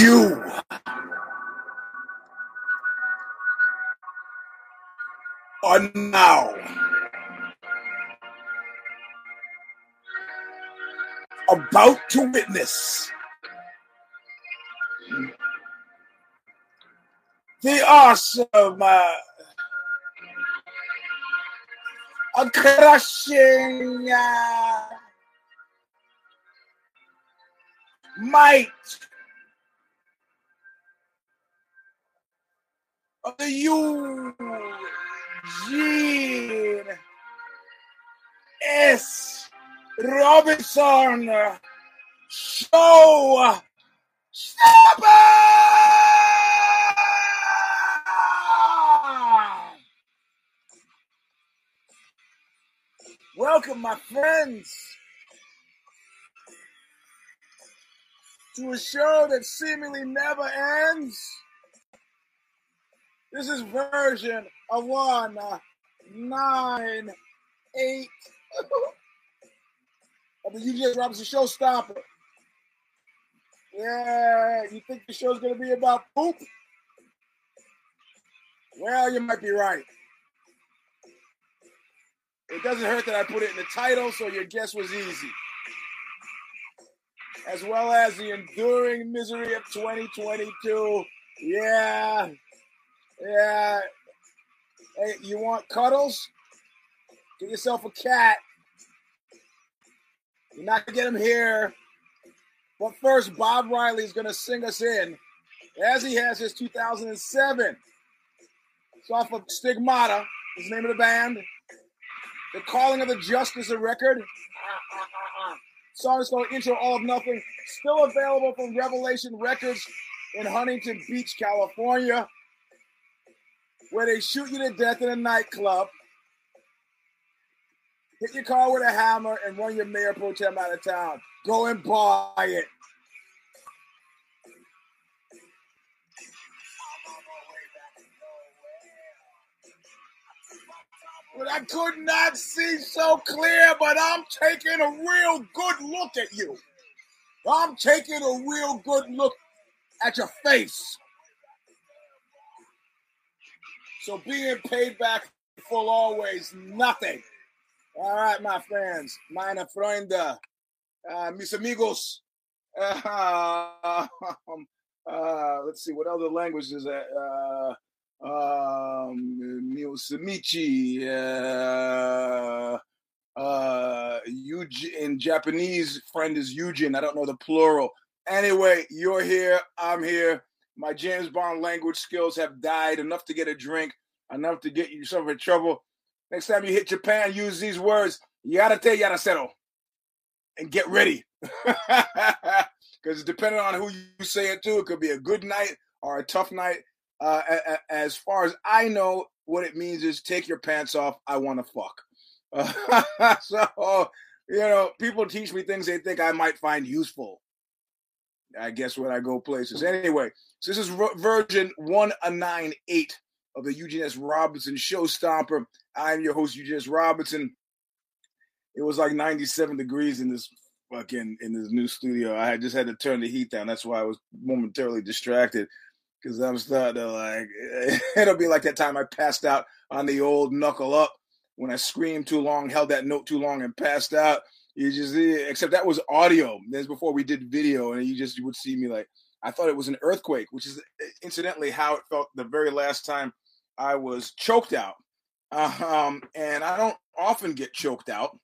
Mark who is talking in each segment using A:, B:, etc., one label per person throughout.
A: You. Are now. About to witness. The awesome uh, a crushing uh, might of the Eugene S. Robinson Show Stomper! Welcome, my friends, to a show that seemingly never ends. This is version of one nine eight uh, nine eight of the Eugene S. Robinson Show Stomper. Yeah, you think the show's gonna be about poop? Well, you might be right. It doesn't hurt that I put it in the title, so your guess was easy. As well as the enduring misery of 2022. Yeah. Yeah. Hey, you want cuddles? Get yourself a cat. You're not gonna get him here. But first, Bob Riley is gonna sing us in, as he has his 2007. It's off of Stigmata, is the name of the band. The Calling of the Justice, a record. Song is called Intro All of Nothing. Still available from Revelation Records in Huntington Beach, California, where they shoot you to death in a nightclub, hit your car with a hammer, and run your mayor pro tem out of town. Go and buy it. But I could not see so clear, but I'm taking a real good look at you. I'm taking a real good look at your face. So being paid back full always nothing. All right, my friends, meine Freunde, uh, mis amigos. Uh, uh, let's see, what other languages? Uh, um, Miosamichi, uh, uh, Eugene, in Japanese, friend is Eugene. I don't know the plural. Anyway, you're here. I'm here. My James Bond language skills have died enough to get a drink, enough to get you yourself in trouble. Next time you hit Japan, use these words: "Yarate yarasero," and get ready. Because depending on who you say it to, it could be a good night or a tough night. Uh, as far as I know, what it means is take your pants off. I want to fuck. Uh, so you know, people teach me things they think I might find useful. I guess when I go places. Anyway, so this is version 198 of the Eugene S. Robinson Show Stomper. I'm your host, Eugene S. Robinson. It was like 97 degrees in this fucking in this new studio. I had just had to turn the heat down. That's why I was momentarily distracted. Cause I'm starting to like it'll be like that time I passed out on the old knuckle up when I screamed too long, held that note too long, and passed out. You just except that was audio. That's before we did video, and you just you would see me like I thought it was an earthquake, which is incidentally how it felt the very last time I was choked out. Um, and I don't often get choked out.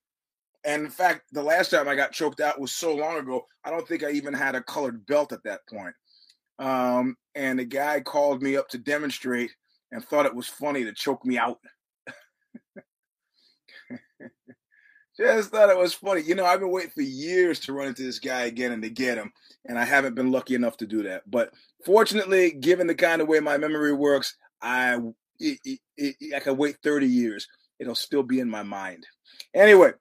A: And in fact, the last time I got choked out was so long ago, I don't think I even had a colored belt at that point. Um, and the guy called me up to demonstrate and thought it was funny to choke me out. Just thought it was funny. You know, I've been waiting for years to run into this guy again and to get him, and I haven't been lucky enough to do that. But fortunately, given the kind of way my memory works, I it, it, it, I can wait 30 years. It'll still be in my mind. Anyway,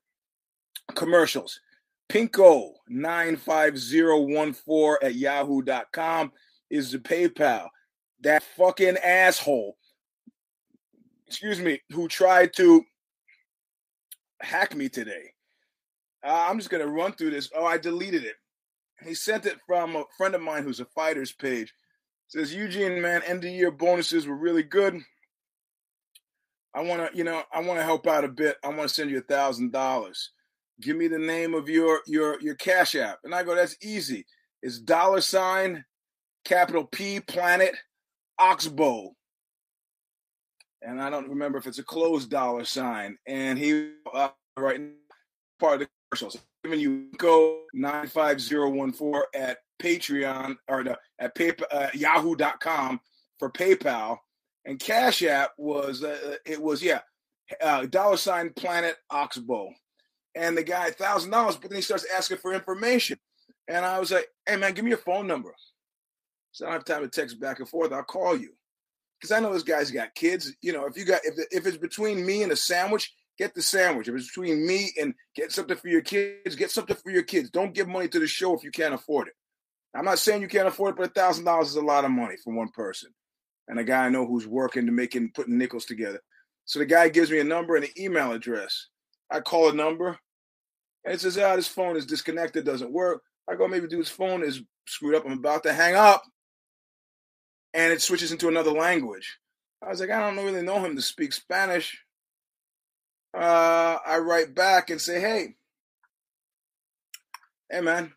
A: commercials. Pinko95014 at yahoo.com is the PayPal. That fucking asshole, excuse me, who tried to hack me today. Uh, I'm just gonna run through this. Oh, I deleted it. He sent it from a friend of mine who's a fighters page. says Eugene, man, end of year bonuses were really good. I want to, you know, I want to help out a bit. I want to send you a thousand dollars. Give me the name of your your your cash app, and I go, that's easy. It's dollar sign, capital P, planet, Oxbow, and I don't remember if it's a closed dollar sign. And he uh, right part of the commercials giving you go nine five zero one four at Patreon or the, at PayPal, uh, Yahoo.com for PayPal. And Cash App was uh, it was yeah, uh, dollar sign Planet Oxbow, and the guy thousand dollars, but then he starts asking for information, and I was like, hey man, give me your phone number. So I don't have time to text back and forth. I'll call you because I know this guy's got kids. You know, if you got if if it's between me and a sandwich, get the sandwich. If it's between me and get something for your kids, get something for your kids. Don't give money to the show if you can't afford it. I'm not saying you can't afford it, but a thousand dollars is a lot of money for one person and a guy I know who's working to making putting nickels together. So the guy gives me a number and an email address. I call a number, and it says, "Ah, oh, this phone is disconnected, doesn't work." I go, maybe dude's phone is screwed up. I'm about to hang up, and it switches into another language. I was like, I don't really know him to speak Spanish. Uh, I write back and say, "Hey, hey, man,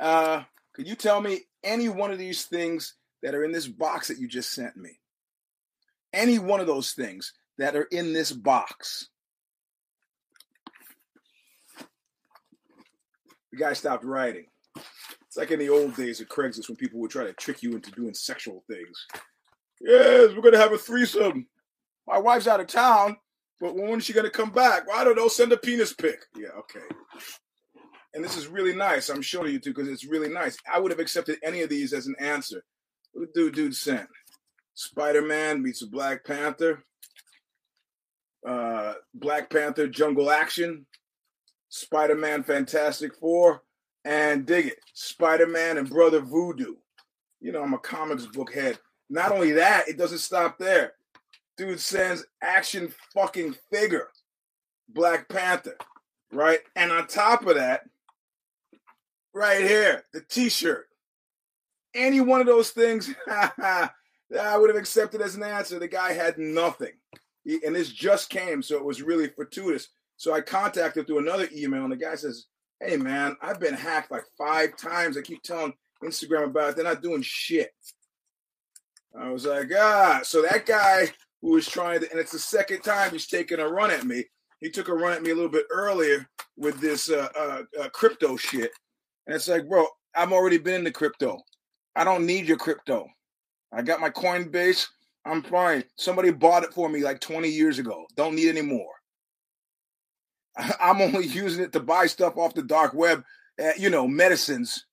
A: uh, could you tell me any one of these things that are in this box that you just sent me. Any one of those things that are in this box. The guy stopped writing. It's like in the old days of Craigslist when people would try to trick you into doing sexual things. Yes, we're to have a threesome. My wife's out of town, but when is she to come back? Well, I don't know. Send a penis pic. Yeah, okay. And this is really nice. I'm showing you two because it's really nice. I would have accepted any of these as an answer. What dude dude sent? Spider Man meets a Black Panther. Uh, Black Panther Jungle Action. Spider Man Fantastic Four. And dig it, Spider Man and Brother Voodoo. You know, I'm a comics book head. Not only that, it doesn't stop there. Dude sends action fucking figure, Black Panther, right? And on top of that, right here, the t shirt any one of those things, I would have accepted as an answer. The guy had nothing. He, and this just came, so it was really fortuitous. So I contacted through another email, and the guy says, Hey, man, I've been hacked like five times. I keep telling Instagram about it. They're not doing shit. I was like, ah. So that guy who was trying to, and it's the second time he's taking a run at me. He took a run at me a little bit earlier with this uh, uh, uh, crypto shit. And it's like, bro, I've already been in the crypto. I don't need your crypto. I got my Coinbase. I'm fine. Somebody bought it for me like 20 years ago. Don't need any more. I'm only using it to buy stuff off the dark web, uh, you know, medicines.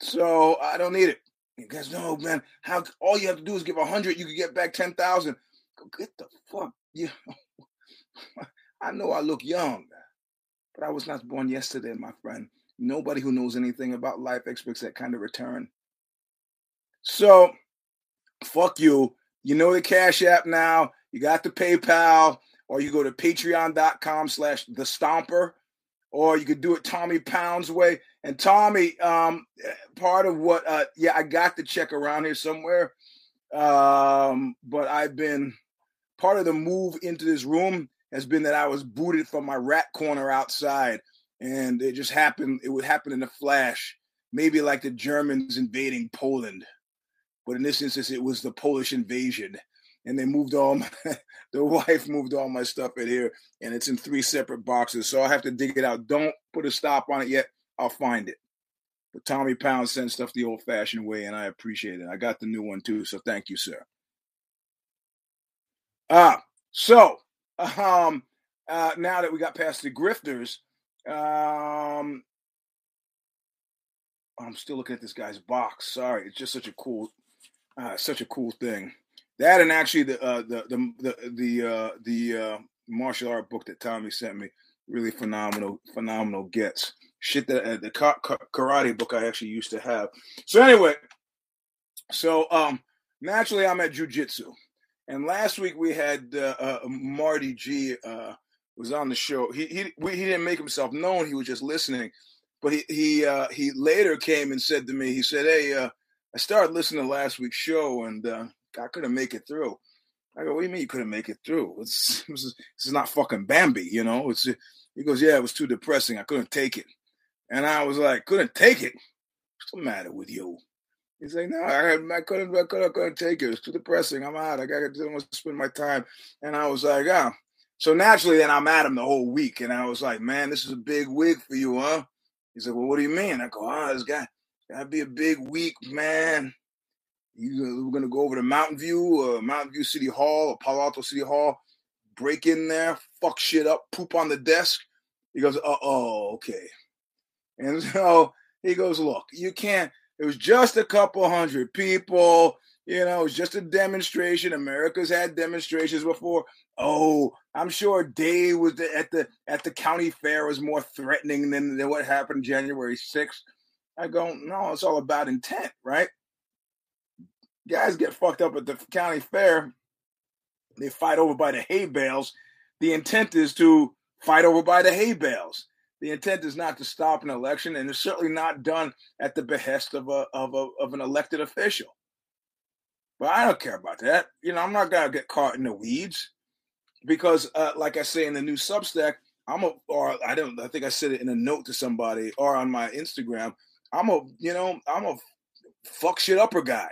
A: So I don't need it. You guys know, man, how all you have to do is give a hundred, you can get back ten thousand. Get the fuck. Yeah. I know I look young, but I was not born yesterday, my friend. Nobody who knows anything about life expects that kind of return. So, fuck you. You know the Cash App now. You got the PayPal, or you go to patreon.com slash the stomper, or you could do it Tommy Pound's way. And Tommy, um, part of what, uh, yeah, I got the check around here somewhere. Um, but I've been part of the move into this room has been that I was booted from my rat corner outside and it just happened. It would happen in a flash, maybe like the Germans invading Poland, but in this instance, it was the Polish invasion, and they moved all my, the wife moved all my stuff in here, and it's in three separate boxes, so I have to dig it out. Don't put a stop on it yet. I'll find it. But Tommy Pound sent stuff the old-fashioned way, and I appreciate it. I got the new one too, so thank you, sir. Ah, so um, uh, now that we got past the grifters, um, I'm still looking at this guy's box. Sorry, it's just such a cool, uh, such a cool thing. That and actually the uh, the the the the uh, the uh, martial art book that Tommy sent me, really phenomenal, phenomenal gets shit that uh, the karate book I actually used to have. So anyway, so um, naturally I'm at jujitsu, and last week we had uh, uh, Marty G uh, was on the show. He he we, he didn't make himself known. He was just listening. But he he uh, he later came and said to me, he said, "Hey, uh, I started listening to last week's show and uh, I couldn't make it through." I go, "What do you mean you couldn't make it through? It's, this is not fucking Bambi, you know?" It's he goes, "Yeah, it was too depressing. I couldn't take it." And I was like, "Couldn't take it? What's the matter with you?" He's like, "No, I, I couldn't, I couldn't, I couldn't take it. It's too depressing. I'm out. I got to spend my time." And I was like, "Ah." So naturally, then I'm at him the whole week, and I was like, "Man, this is a big week for you, huh?" He's like, "Well, what do you mean?" I go, "Ah, oh, this guy, gotta be a big week, man. You, we're gonna go over to Mountain View, uh, Mountain View City Hall, or Palo Alto City Hall, break in there, fuck shit up, poop on the desk." He goes, "Uh oh, okay." And so he goes, "Look, you can't. It was just a couple hundred people." You know, it was just a demonstration. America's had demonstrations before. Oh, I'm sure Dave was the, at the at the county fair was more threatening than, than what happened January 6th. I go, no, it's all about intent, right? Guys get fucked up at the county fair. They fight over by the hay bales. The intent is to fight over by the hay bales. The intent is not to stop an election, and it's certainly not done at the behest of a of a of an elected official. But I don't care about that. You know, I'm not gonna get caught in the weeds because, uh, like I say in the new Substack, I'm a, or I don't, I think I said it in a note to somebody or on my Instagram. I'm a, you know, I'm a fuck shit upper guy.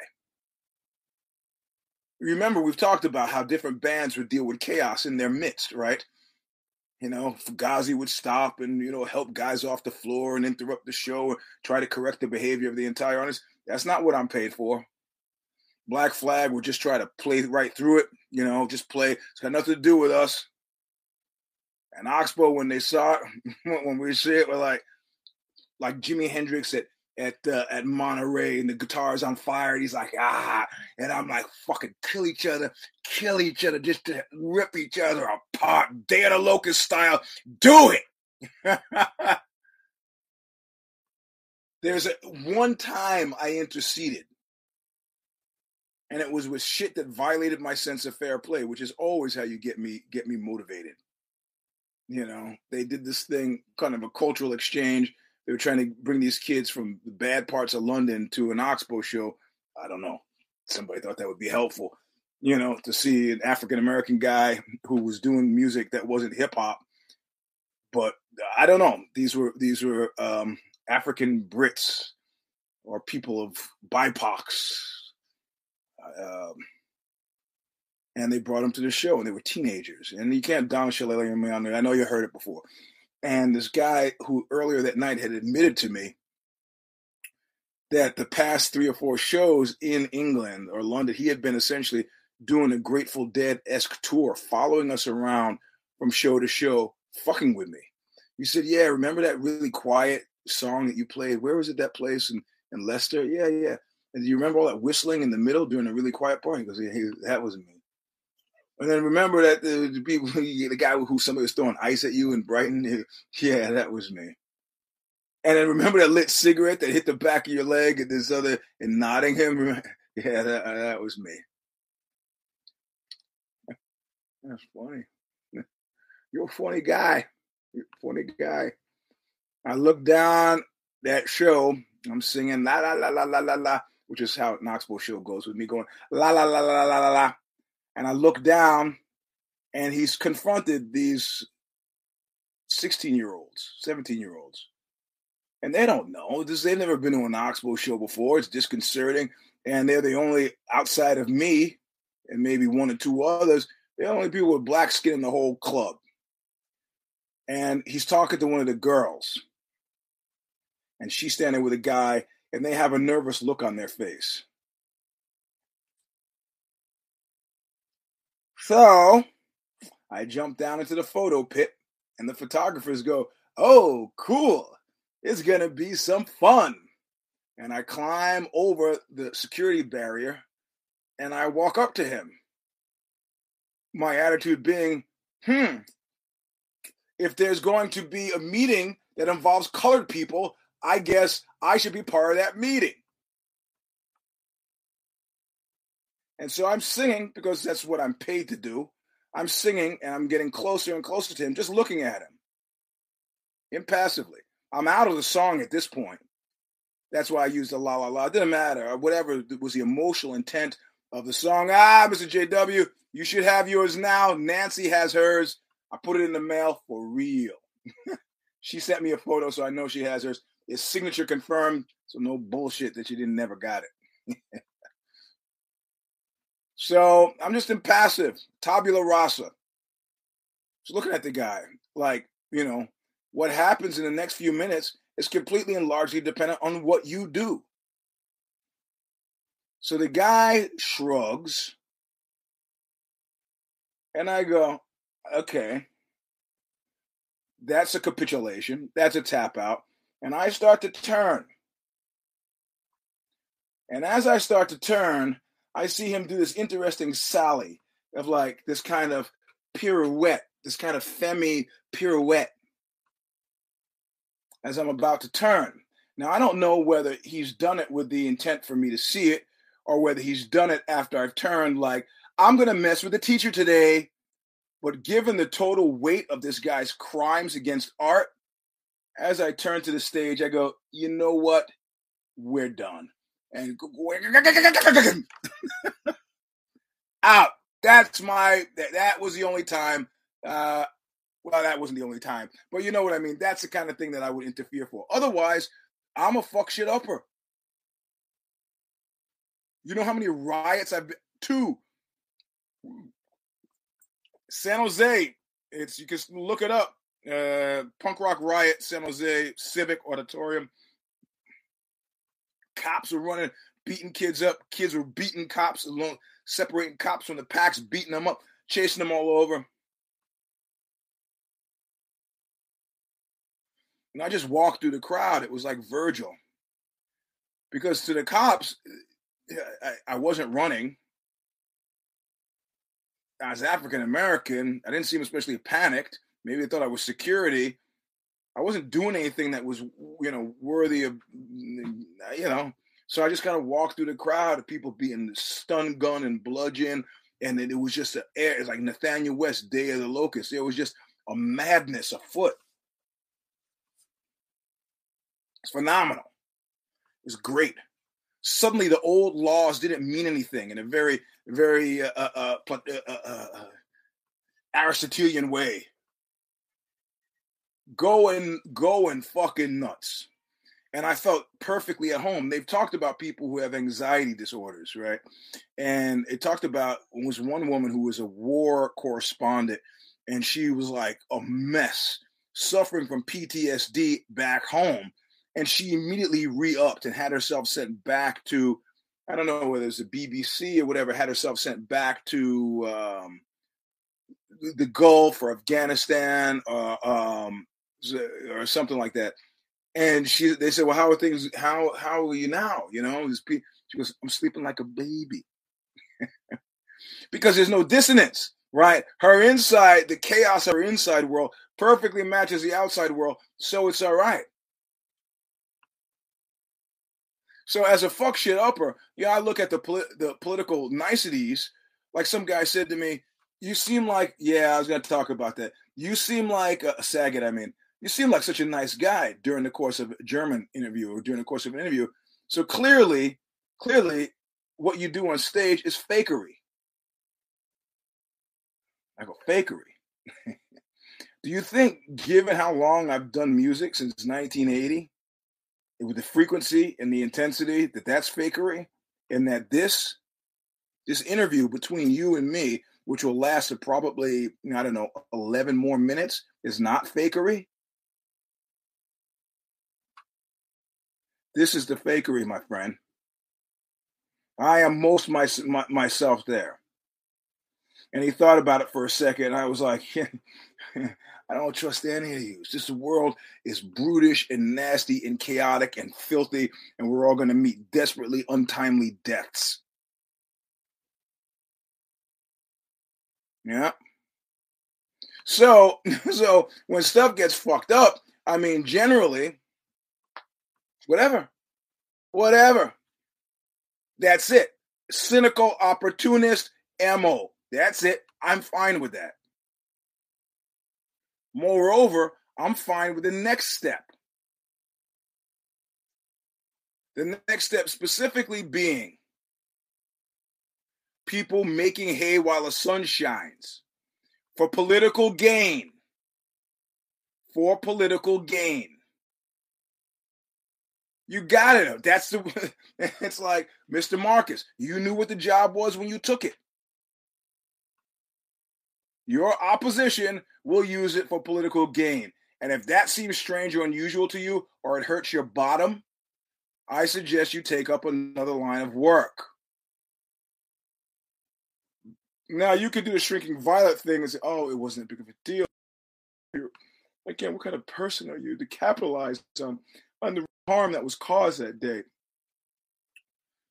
A: Remember, we've talked about how different bands would deal with chaos in their midst, right? You know, Fugazi would stop and you know help guys off the floor and interrupt the show and try to correct the behavior of the entire audience. That's not what I'm paid for. Black Flag will just try to play right through it, you know, just play. It's got nothing to do with us. And Oxbow, when they saw it, when we see it, we're like, like Jimi Hendrix at at uh, at Monterey, and the guitar's on fire, he's like, ah, and I'm like, fucking kill each other, kill each other, just to rip each other apart, Day of the Locust style. Do it. There's a, one time I interceded and it was with shit that violated my sense of fair play, which is always how you get me get me motivated. You know, they did this thing, kind of a cultural exchange. They were trying to bring these kids from the bad parts of London to an Oxbow show. I don't know. Somebody thought that would be helpful, you know, to see an African American guy who was doing music that wasn't hip hop. But I don't know. These were these were um, African Brits or people of BIPOCs um, and they brought him to the show, and they were teenagers. And you can't Don Shillelagh me on there. I know you heard it before. And this guy who earlier that night had admitted to me that the past three or four shows in England or London, he had been essentially doing a Grateful Dead esque tour, following us around from show to show, fucking with me. He said, Yeah, remember that really quiet song that you played? Where was it that place in, in Leicester? Yeah, yeah. And do you remember all that whistling in the middle during a really quiet part? He goes, yeah, that was me. And then remember that the, the people, the guy who somebody was throwing ice at you in Brighton, yeah, that was me. And then remember that lit cigarette that hit the back of your leg at this other in Nottingham? Yeah, that, uh, that was me. That's funny. You're a funny guy. You're a funny guy. I looked down that show. I'm singing la la la la la la la which is how an Oxbow show goes with me going la la la la la la la, and I look down, and he's confronted these sixteen year olds, seventeen year olds, and they don't know this. They've never been to an Oxbow show before. It's disconcerting, and they're the only outside of me and maybe one or two others. They're the only people with black skin in the whole club. And he's talking to one of the girls, and she's standing with a guy and they have a nervous look on their face. So I jump down into the photo pit, and the photographers go, Oh, cool. It's going to be some fun. And I climb over the security barrier and I walk up to him. My attitude being, hmm, if there's going to be a meeting that involves colored people, I guess I should be part of that meeting. And so I'm singing because that's what I'm paid to do. I'm singing and I'm getting closer and closer to him, just looking at him impassively. I'm out of the song at this point. That's why I used the la la la. It didn't matter. Whatever was the emotional intent of the song. Ah, Mr. JW, you should have yours now. Nancy has hers. I put it in the mail for real. she sent me a photo, so I know she has hers. It's signature confirmed, so no bullshit that she didn't never got it. so I'm just impassive, tabula rasa. Just looking at the guy, like you know, what happens in the next few minutes is completely and largely dependent on what you do. So the guy shrugs, and I go, okay, that's a capitulation, that's a tap out. And I start to turn. And as I start to turn, I see him do this interesting sally of like this kind of pirouette, this kind of femi pirouette as I'm about to turn. Now, I don't know whether he's done it with the intent for me to see it or whether he's done it after I've turned, like, I'm going to mess with the teacher today. But given the total weight of this guy's crimes against art, as I turn to the stage, I go, you know what? We're done. And out. That's my, that, that was the only time. Uh, well, that wasn't the only time, but you know what I mean. That's the kind of thing that I would interfere for. Otherwise, I'm a fuck shit upper. You know how many riots I've been two. San Jose. It's you can look it up. Uh, punk rock riot, San Jose Civic Auditorium. Cops were running, beating kids up. Kids were beating cops along, separating cops from the packs, beating them up, chasing them all over. And I just walked through the crowd. It was like Virgil. Because to the cops, I, I wasn't running. As African American, I didn't seem especially panicked. Maybe they thought I was security. I wasn't doing anything that was, you know, worthy of, you know. So I just kind of walked through the crowd of people being stun gun and bludgeon, and then it was just a air. It's like Nathanael West, Day of the Locust. It was just a madness afoot. It's phenomenal. It's great. Suddenly, the old laws didn't mean anything in a very, very uh, uh, uh, uh, uh, uh Aristotelian way. Going, going fucking nuts. And I felt perfectly at home. They've talked about people who have anxiety disorders, right? And it talked about was one woman who was a war correspondent, and she was like a mess, suffering from PTSD back home and she immediately re-upped and had herself sent back to I don't know whether it's the BBC or whatever, had herself sent back to um, the Gulf or Afghanistan or, um, or something like that. And she, they said, "Well, how are things? How how are you now? You know?" She goes, "I'm sleeping like a baby," because there's no dissonance, right? Her inside, the chaos of her inside world, perfectly matches the outside world, so it's all right. So as a fuck shit upper, yeah, I look at the the political niceties. Like some guy said to me, "You seem like yeah." I was to talk about that. You seem like a Saget. I mean, you seem like such a nice guy during the course of a German interview or during the course of an interview. So clearly, clearly, what you do on stage is fakery. I go fakery. do you think, given how long I've done music since 1980? with the frequency and the intensity that that's fakery and that this this interview between you and me which will last probably i don't know 11 more minutes is not fakery this is the fakery my friend i am most my, my, myself there and he thought about it for a second i was like I don't trust any of you. The world is brutish and nasty and chaotic and filthy, and we're all going to meet desperately untimely deaths. Yeah. So, so when stuff gets fucked up, I mean, generally, whatever, whatever. That's it. Cynical opportunist mo. That's it. I'm fine with that. Moreover, I'm fine with the next step. The next step specifically being people making hay while the sun shines for political gain. For political gain. You got it. That's the. It's like Mr. Marcus. You knew what the job was when you took it. Your opposition will use it for political gain. And if that seems strange or unusual to you, or it hurts your bottom, I suggest you take up another line of work. Now you could do the shrinking violet thing and say, "Oh, it wasn't a big of a deal." Again, what kind of person are you to capitalize on on the harm that was caused that day?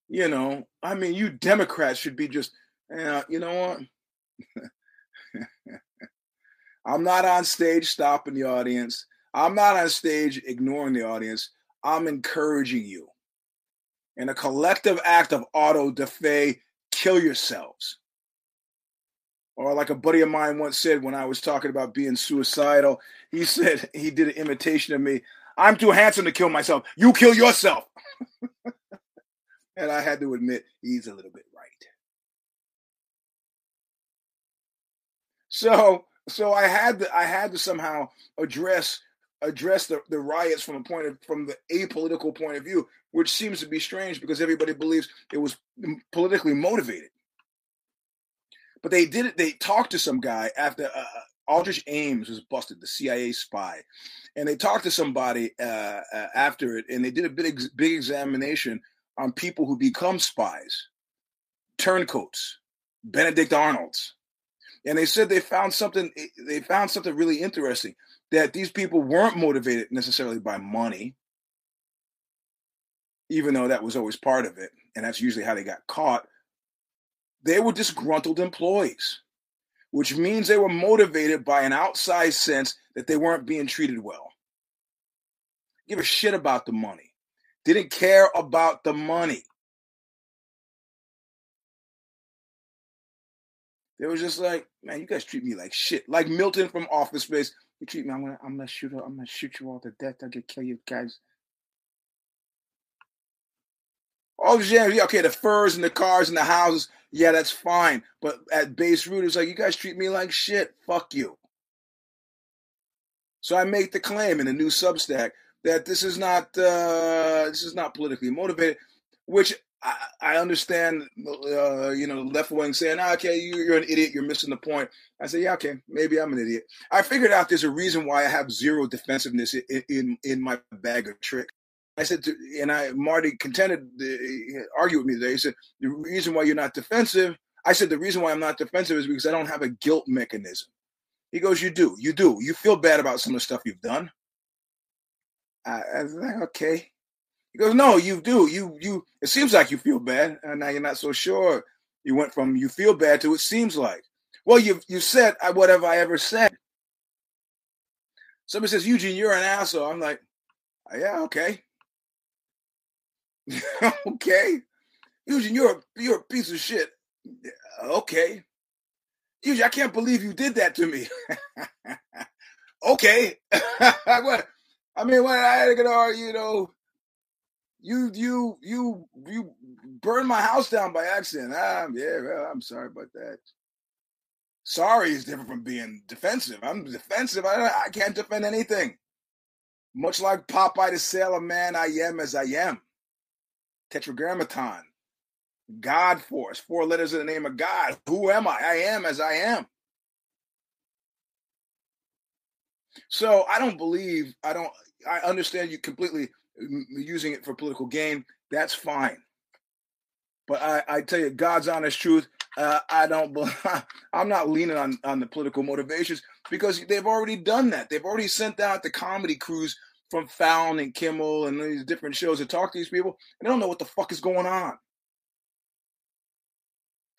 A: You know, I mean, you Democrats should be just, uh, you know what? I'm not on stage stopping the audience. I'm not on stage ignoring the audience. I'm encouraging you. In a collective act of auto da fe, kill yourselves. Or like a buddy of mine once said when I was talking about being suicidal, he said he did an imitation of me. I'm too handsome to kill myself. You kill yourself. and I had to admit he's a little bit right. So so I had to I had to somehow address address the, the riots from a point of from the apolitical point of view, which seems to be strange because everybody believes it was politically motivated. But they did it. They talked to some guy after uh, uh, Aldrich Ames was busted, the CIA spy, and they talked to somebody uh, uh, after it, and they did a big big examination on people who become spies, turncoats, Benedict Arnolds, and they said they found something. Eh, they found something really interesting that these people weren't motivated necessarily by money, even though that was always part of it, and that's usually how they got caught. They were disgruntled employees, which means they were motivated by an outside sense that they weren't being treated well. Give a shit about the money. Didn't care about the money. They was just like, man, you guys treat me like shit. Like Milton from Office Space. You treat me, I'm gonna, I'm gonna shoot, I'm gonna shoot you all to death. I'll get kill you guys. The yeah, okay, the furs and the cars and the houses, yeah, that's fine. But at base root, it's like you guys treat me like shit. Fuck you. So I make the claim in the new Substack that this is not uh, this is not politically motivated, which I, I understand, uh, you know, the left wing saying, ah, "Okay, you, you're an idiot. You're missing the point." I say, "Yeah, okay, maybe I'm an idiot." I figured out there's a reason why I have zero defensiveness in in, in my bag of tricks. I said, to, and I Marty contended, uh, argue with me today. He said, "The reason why you're not defensive," I said, "The reason why I'm not defensive is because I don't have a guilt mechanism." He goes, "You do, you do. You feel bad about some of the stuff you've done." I, I was like, "Okay." He goes, No, you do. You you it seems like you feel bad, and now you're not so sure. You went from you feel bad to it seems like. Well, you you said uh, whatever I ever said. Somebody says, Eugene, you're an asshole. I'm like, yeah, okay. okay. Eugene, you're a you're a piece of shit. Okay. Eugene, I can't believe you did that to me. okay. what I mean, what I had to, you know, you you you you burned my house down by accident. Ah, yeah, well, I'm sorry about that. Sorry is different from being defensive. I'm defensive. I, I can't defend anything. Much like Popeye the Sailor Man, I am as I am. Tetragrammaton. God force. Four letters in the name of God. Who am I? I am as I am. So I don't believe, I don't, I understand you completely using it for political gain, that's fine. But I, I tell you, God's honest truth, uh, I don't. I'm not leaning on on the political motivations because they've already done that. They've already sent out the comedy crews from Fallon and Kimmel and these different shows to talk to these people. They don't know what the fuck is going on.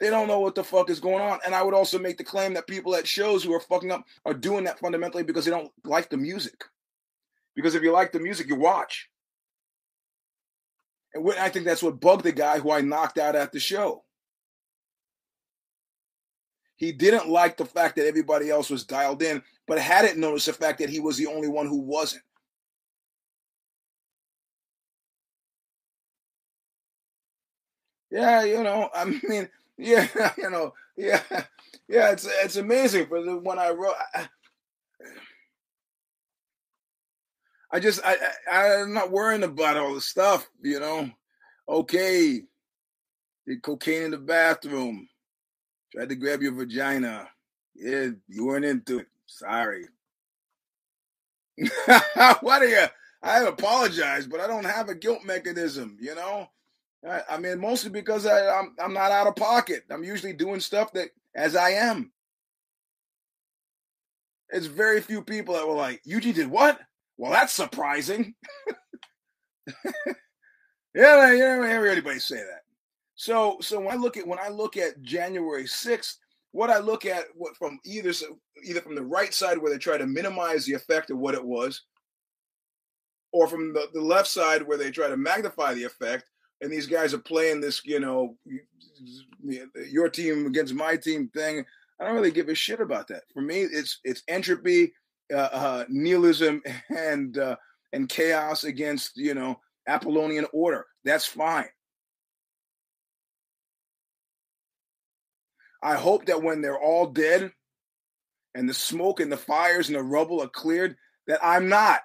A: They don't know what the fuck is going on. And I would also make the claim that people at shows who are fucking up are doing that fundamentally because they don't like the music. Because if you like the music, you watch. And I think that's what bugged the guy who I knocked out at the show. He didn't like the fact that everybody else was dialed in, but hadn't noticed the fact that he was the only one who wasn't. Yeah, you know, I mean, yeah, you know, yeah, yeah. It's it's amazing. For the when I wrote, I, I just I, I I'm not worrying about all the stuff. You know, okay, did cocaine in the bathroom, tried to grab your vagina. Yeah, you weren't into it. Sorry. what are you? I apologize, but I don't have a guilt mechanism. You know. I, I mean, mostly because I, I'm I'm not out of pocket. I'm usually doing stuff that as I am. It's very few people that were like, "Yuji did what?" Well, that's surprising. yeah, I never hear anybody say that. So, so when I look at when I look at January sixth, what I look at what from either either from the right side where they try to minimize the effect of what it was, or from the, the left side where they try to magnify the effect, and these guys are playing this, you know, your team against my team thing. I don't really give a shit about that. For me, it's it's entropy, uh, uh, nihilism, and uh, and chaos against you know Apollonian order. That's fine. I hope that when they're all dead, and the smoke and the fires and the rubble are cleared, that I'm not.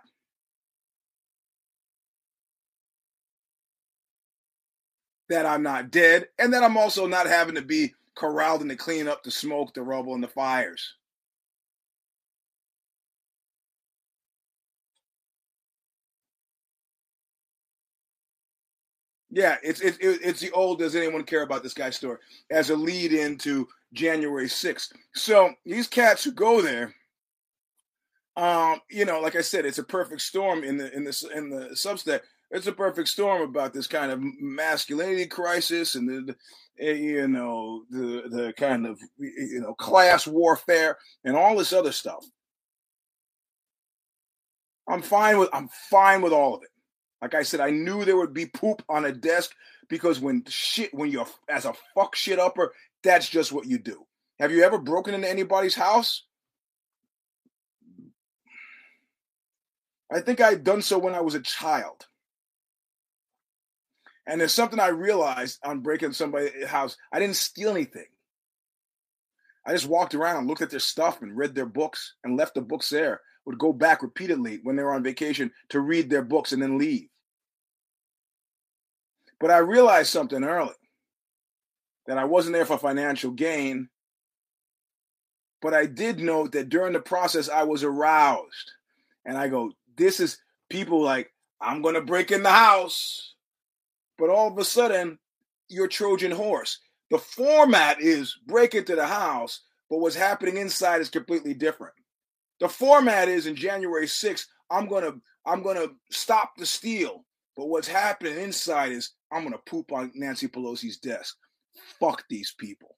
A: That I'm not dead, and that I'm also not having to be corralled into cleaning up the smoke, the rubble, and the fires. Yeah, it's it's it's the old "Does anyone care about this guy's story?" as a lead into January sixth. So these cats who go there, um, you know, like I said, it's a perfect storm in the in the in the Substack it's a perfect storm about this kind of masculinity crisis and the, the, eh, you know the the kind of you know class warfare and all this other stuff. I'm fine with I'm fine with all of it. Like I said, I knew there would be poop on a desk because when shit when you're as a fuck shit upper, that's just what you do. Have you ever broken into anybody's house? I think I'd done so when I was a child. And there's something I realized on breaking somebody's house. I didn't steal anything. I just walked around, and looked at their stuff, and read their books, and left the books there. Would go back repeatedly when they were on vacation to read their books and then leave. But I realized something early that I wasn't there for financial gain. But I did note that during the process, I was aroused. And I go, this is people like, I'm going to break in the house but all of a sudden you're Trojan horse. The format is break into the house, but what's happening inside is completely different. The format is in January 6th, I'm gonna I'm gonna stop the steal. But what's happening inside is I'm gonna poop on Nancy Pelosi's desk. Fuck these people.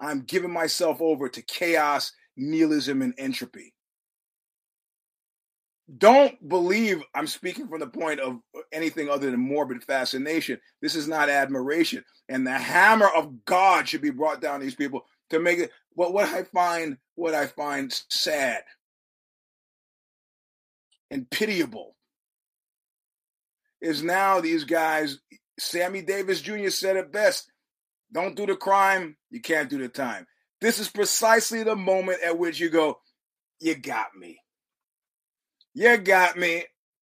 A: I'm giving myself over to chaos, nihilism, and entropy don't believe I'm speaking from the point of anything other than morbid fascination. This is not admiration. And the hammer of God should be brought down these people to make it what what I find what I find sad and pitiable is now these guys Sammy Davis Jr. said it best. Don't do the crime, you can't do the time. This is precisely the moment at which you go, you got me you got me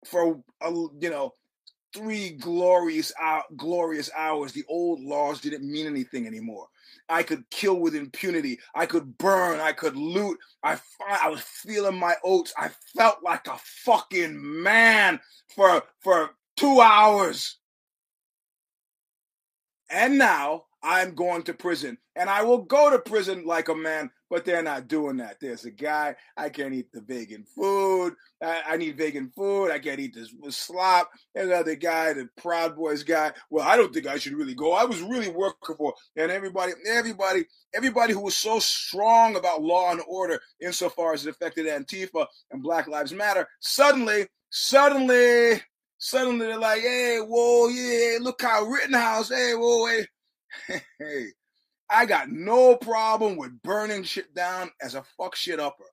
A: for a, you know three glorious glorious hours. The old laws didn't mean anything anymore. I could kill with impunity. I could burn. I could loot. I I was feeling my oats. I felt like a fucking man for for two hours. And now I'm going to prison, and I will go to prison like a man but they're not doing that. There's a guy, I can't eat the vegan food. I, I need vegan food. I can't eat this slop. There's another guy, the Proud Boys guy. Well, I don't think I should really go. I was really working for, and everybody, everybody, everybody who was so strong about law and order insofar as it affected Antifa and Black Lives Matter, suddenly, suddenly, suddenly they're like, hey, whoa, yeah, look how Rittenhouse, hey, whoa, hey, hey I got no problem with burning shit down as a fuck shit upper.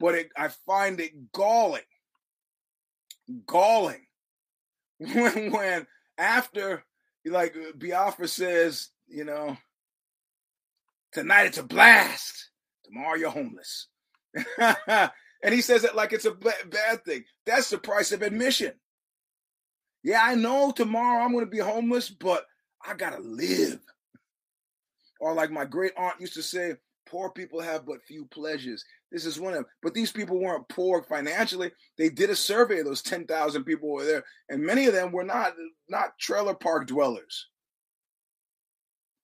A: But it, I find it galling, galling when, when after, like uh, Biafra says, you know, tonight it's a blast, tomorrow you're homeless. and he says it like it's a bad thing. That's the price of admission. Yeah, I know tomorrow I'm going to be homeless, but I got to live. Or like my great aunt used to say, poor people have but few pleasures. This is one of them. But these people weren't poor financially. They did a survey of those 10,000 people were there, and many of them were not not trailer park dwellers.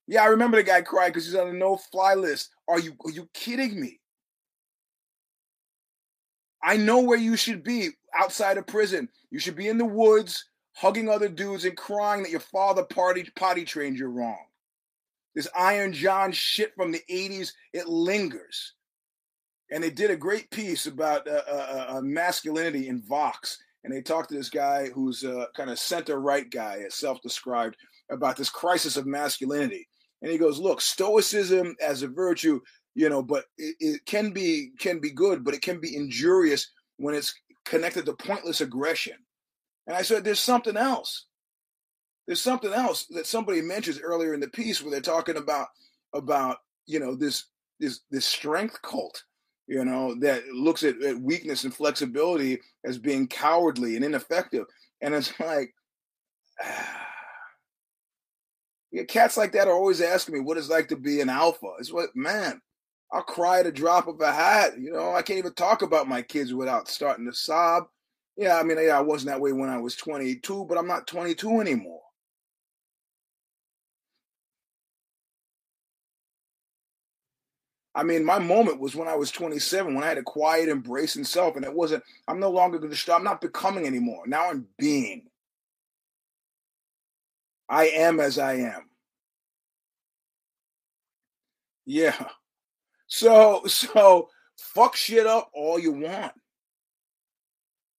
A: Yeah, I remember the guy cried because he's on a no-fly list. Are you are you kidding me? I know where you should be outside of prison. You should be in the woods, hugging other dudes and crying that your father party potty trained you wrong. This Iron John shit from the 80s, it lingers. And they did a great piece about uh, uh, uh, masculinity in Vox. And they talked to this guy who's a kind of center right guy, as self described, about this crisis of masculinity. And he goes, Look, stoicism as a virtue, you know, but it, it can be can be good, but it can be injurious when it's connected to pointless aggression. And I said, There's something else there's something else that somebody mentions earlier in the piece where they're talking about about you know this this this strength cult you know that looks at, at weakness and flexibility as being cowardly and ineffective. And it's like ah, yeah, cats like that are always asking me what it's like to be an alpha. It's what man i'll cry at a drop of a hat you know i can't even talk about my kids without starting to sob. Yeah i mean yeah, i wasn't that way when i was 22 but i'm not 22 anymore I mean, my moment was when I was 27, when I had a quiet, embrace embracing self, and it wasn't. I'm no longer going to stop. I'm not becoming anymore. Now I'm being. I am as I am. Yeah. So, so fuck shit up all you want.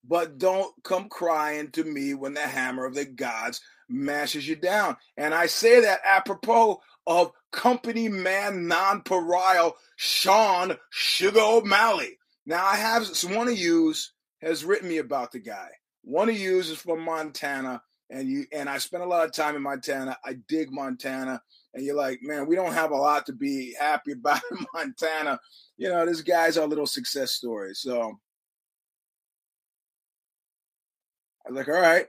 A: But don't come crying to me when the hammer of the gods mashes you down. And I say that apropos of company man nonpareil Sean Sugar O'Malley. Now I have one of yous has written me about the guy. One of yous is from Montana, and you and I spent a lot of time in Montana. I dig Montana, and you're like, man, we don't have a lot to be happy about in Montana. You know, this guy's our little success story. So I was like, all right.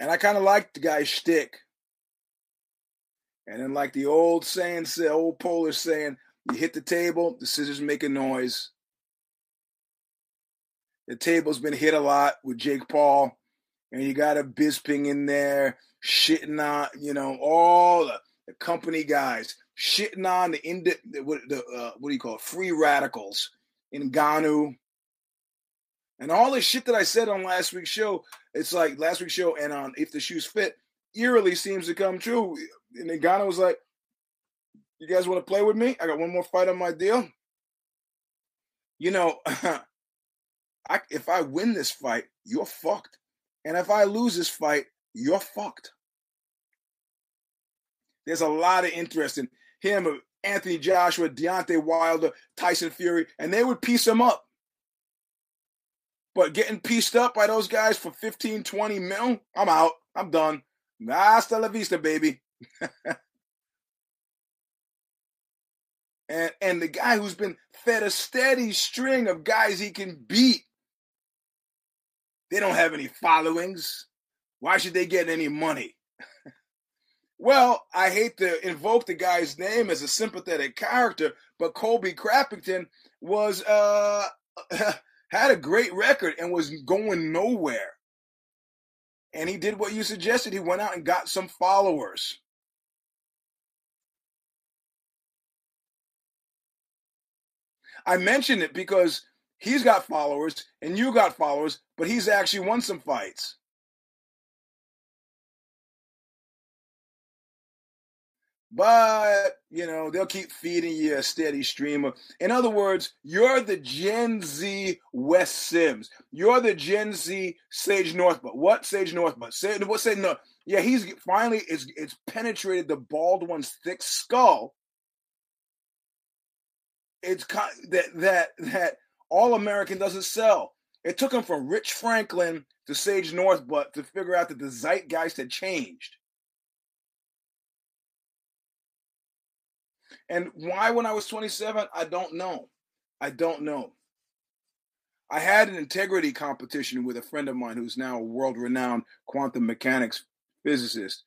A: And I kind of liked the guy's shtick. And then, like the old saying, the old Polish saying, you hit the table, the scissors make a noise. The table's been hit a lot with Jake Paul, and you got a Bisping in there shitting on, you know, all the, the company guys shitting on the, the, what, the uh, what do you call it, free radicals in Ngannou. And all the shit that I said on last week's show, it's like last week's show and on If the Shoes Fit, eerily seems to come true and then Ngannou was like, "You guys want to play with me? I got one more fight on my deal." You know, I, if I win this fight, you're fucked, and if I lose this fight, you're fucked. There's a lot of interest in him, Anthony Joshua, Deontay Wilder, Tyson Fury, and they would piece him up. But getting pieced up by those guys for 15, 20 mil, I'm out. I'm done. Hasta la vista, baby. and and the guy who's been fed a steady string of guys he can beat, they don't have any followings. Why should they get any money? well, I hate to invoke the guy's name as a sympathetic character, but Colby Crappington was uh had a great record and was going nowhere. And he did what you suggested. He went out and got some followers. I mention it because he's got followers and you got followers, but he's actually won some fights. But you know they'll keep feeding you a steady stream of. In other words, you're the Gen Z Wes Sims. You're the Gen Z Sage Northcutt. What Sage Northcutt? Say what Sage no. Yeah, he's finally it's it's penetrated the bald one's thick skull. It's that that that All American doesn't sell. It took him from Rich Franklin to Sage Northcutt to figure out that the zeitgeist had changed. And why when I was 27, I don't know. I don't know. I had an integrity competition with a friend of mine who's now a world renowned quantum mechanics physicist.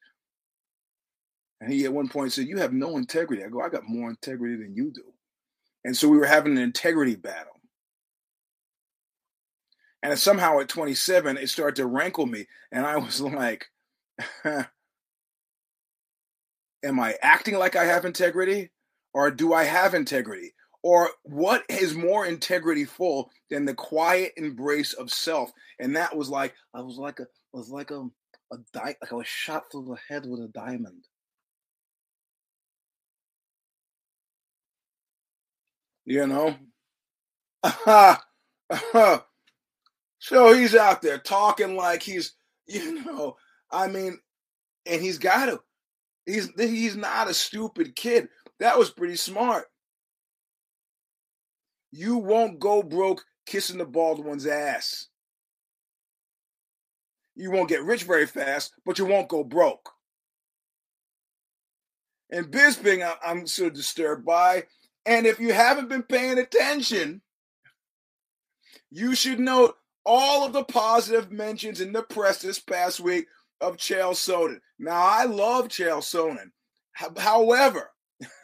A: And he at one point said, You have no integrity. I go, I got more integrity than you do. And so we were having an integrity battle. And somehow at 27, it started to rankle me. And I was like, Am I acting like I have integrity? Or do I have integrity? Or what is more integrity full than the quiet embrace of self? And that was like, I was like a was like a a di- like I was shot through the head with a diamond. You know? so he's out there talking like he's, you know, I mean, and he's got to. He's he's not a stupid kid. That was pretty smart. You won't go broke kissing the bald one's ass. You won't get rich very fast, but you won't go broke. And Bisping, I'm so disturbed by. And if you haven't been paying attention, you should note all of the positive mentions in the press this past week of Chael Sonnen. Now, I love Chael Sonnen. However,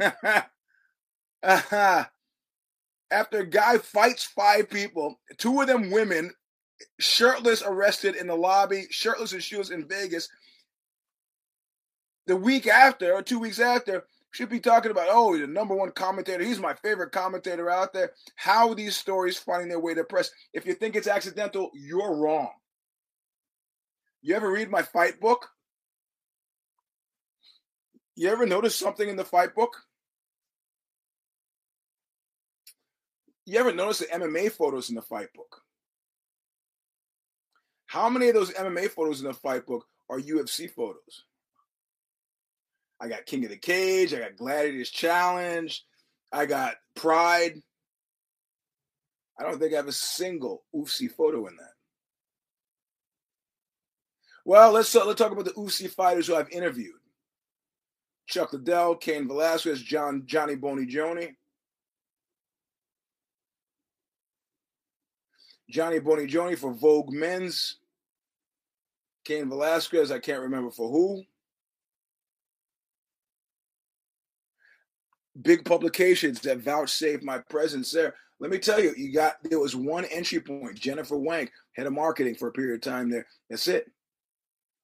A: after a guy fights five people, two of them women, shirtless, arrested in the lobby, shirtless and shoes in Vegas. The week after, or two weeks after, should be talking about, oh, the number one commentator. He's my favorite commentator out there. How these stories finding their way to press? If you think it's accidental, you're wrong. You ever read my fight book? You ever notice something in the fight book? You ever notice the MMA photos in the fight book? How many of those MMA photos in the fight book are UFC photos? I got King of the Cage, I got Gladiators Challenge, I got Pride. I don't think I have a single UFC photo in that. Well, let's uh, let's talk about the UFC fighters who I've interviewed. Chuck Liddell, Cain Velasquez, John Johnny Boney Joni. Johnny Boney Joni for Vogue Men's. Cain Velasquez, I can't remember for who. Big publications that vouchsafe my presence there. Let me tell you, you got there was one entry point. Jennifer Wenk, head of marketing for a period of time there. That's it.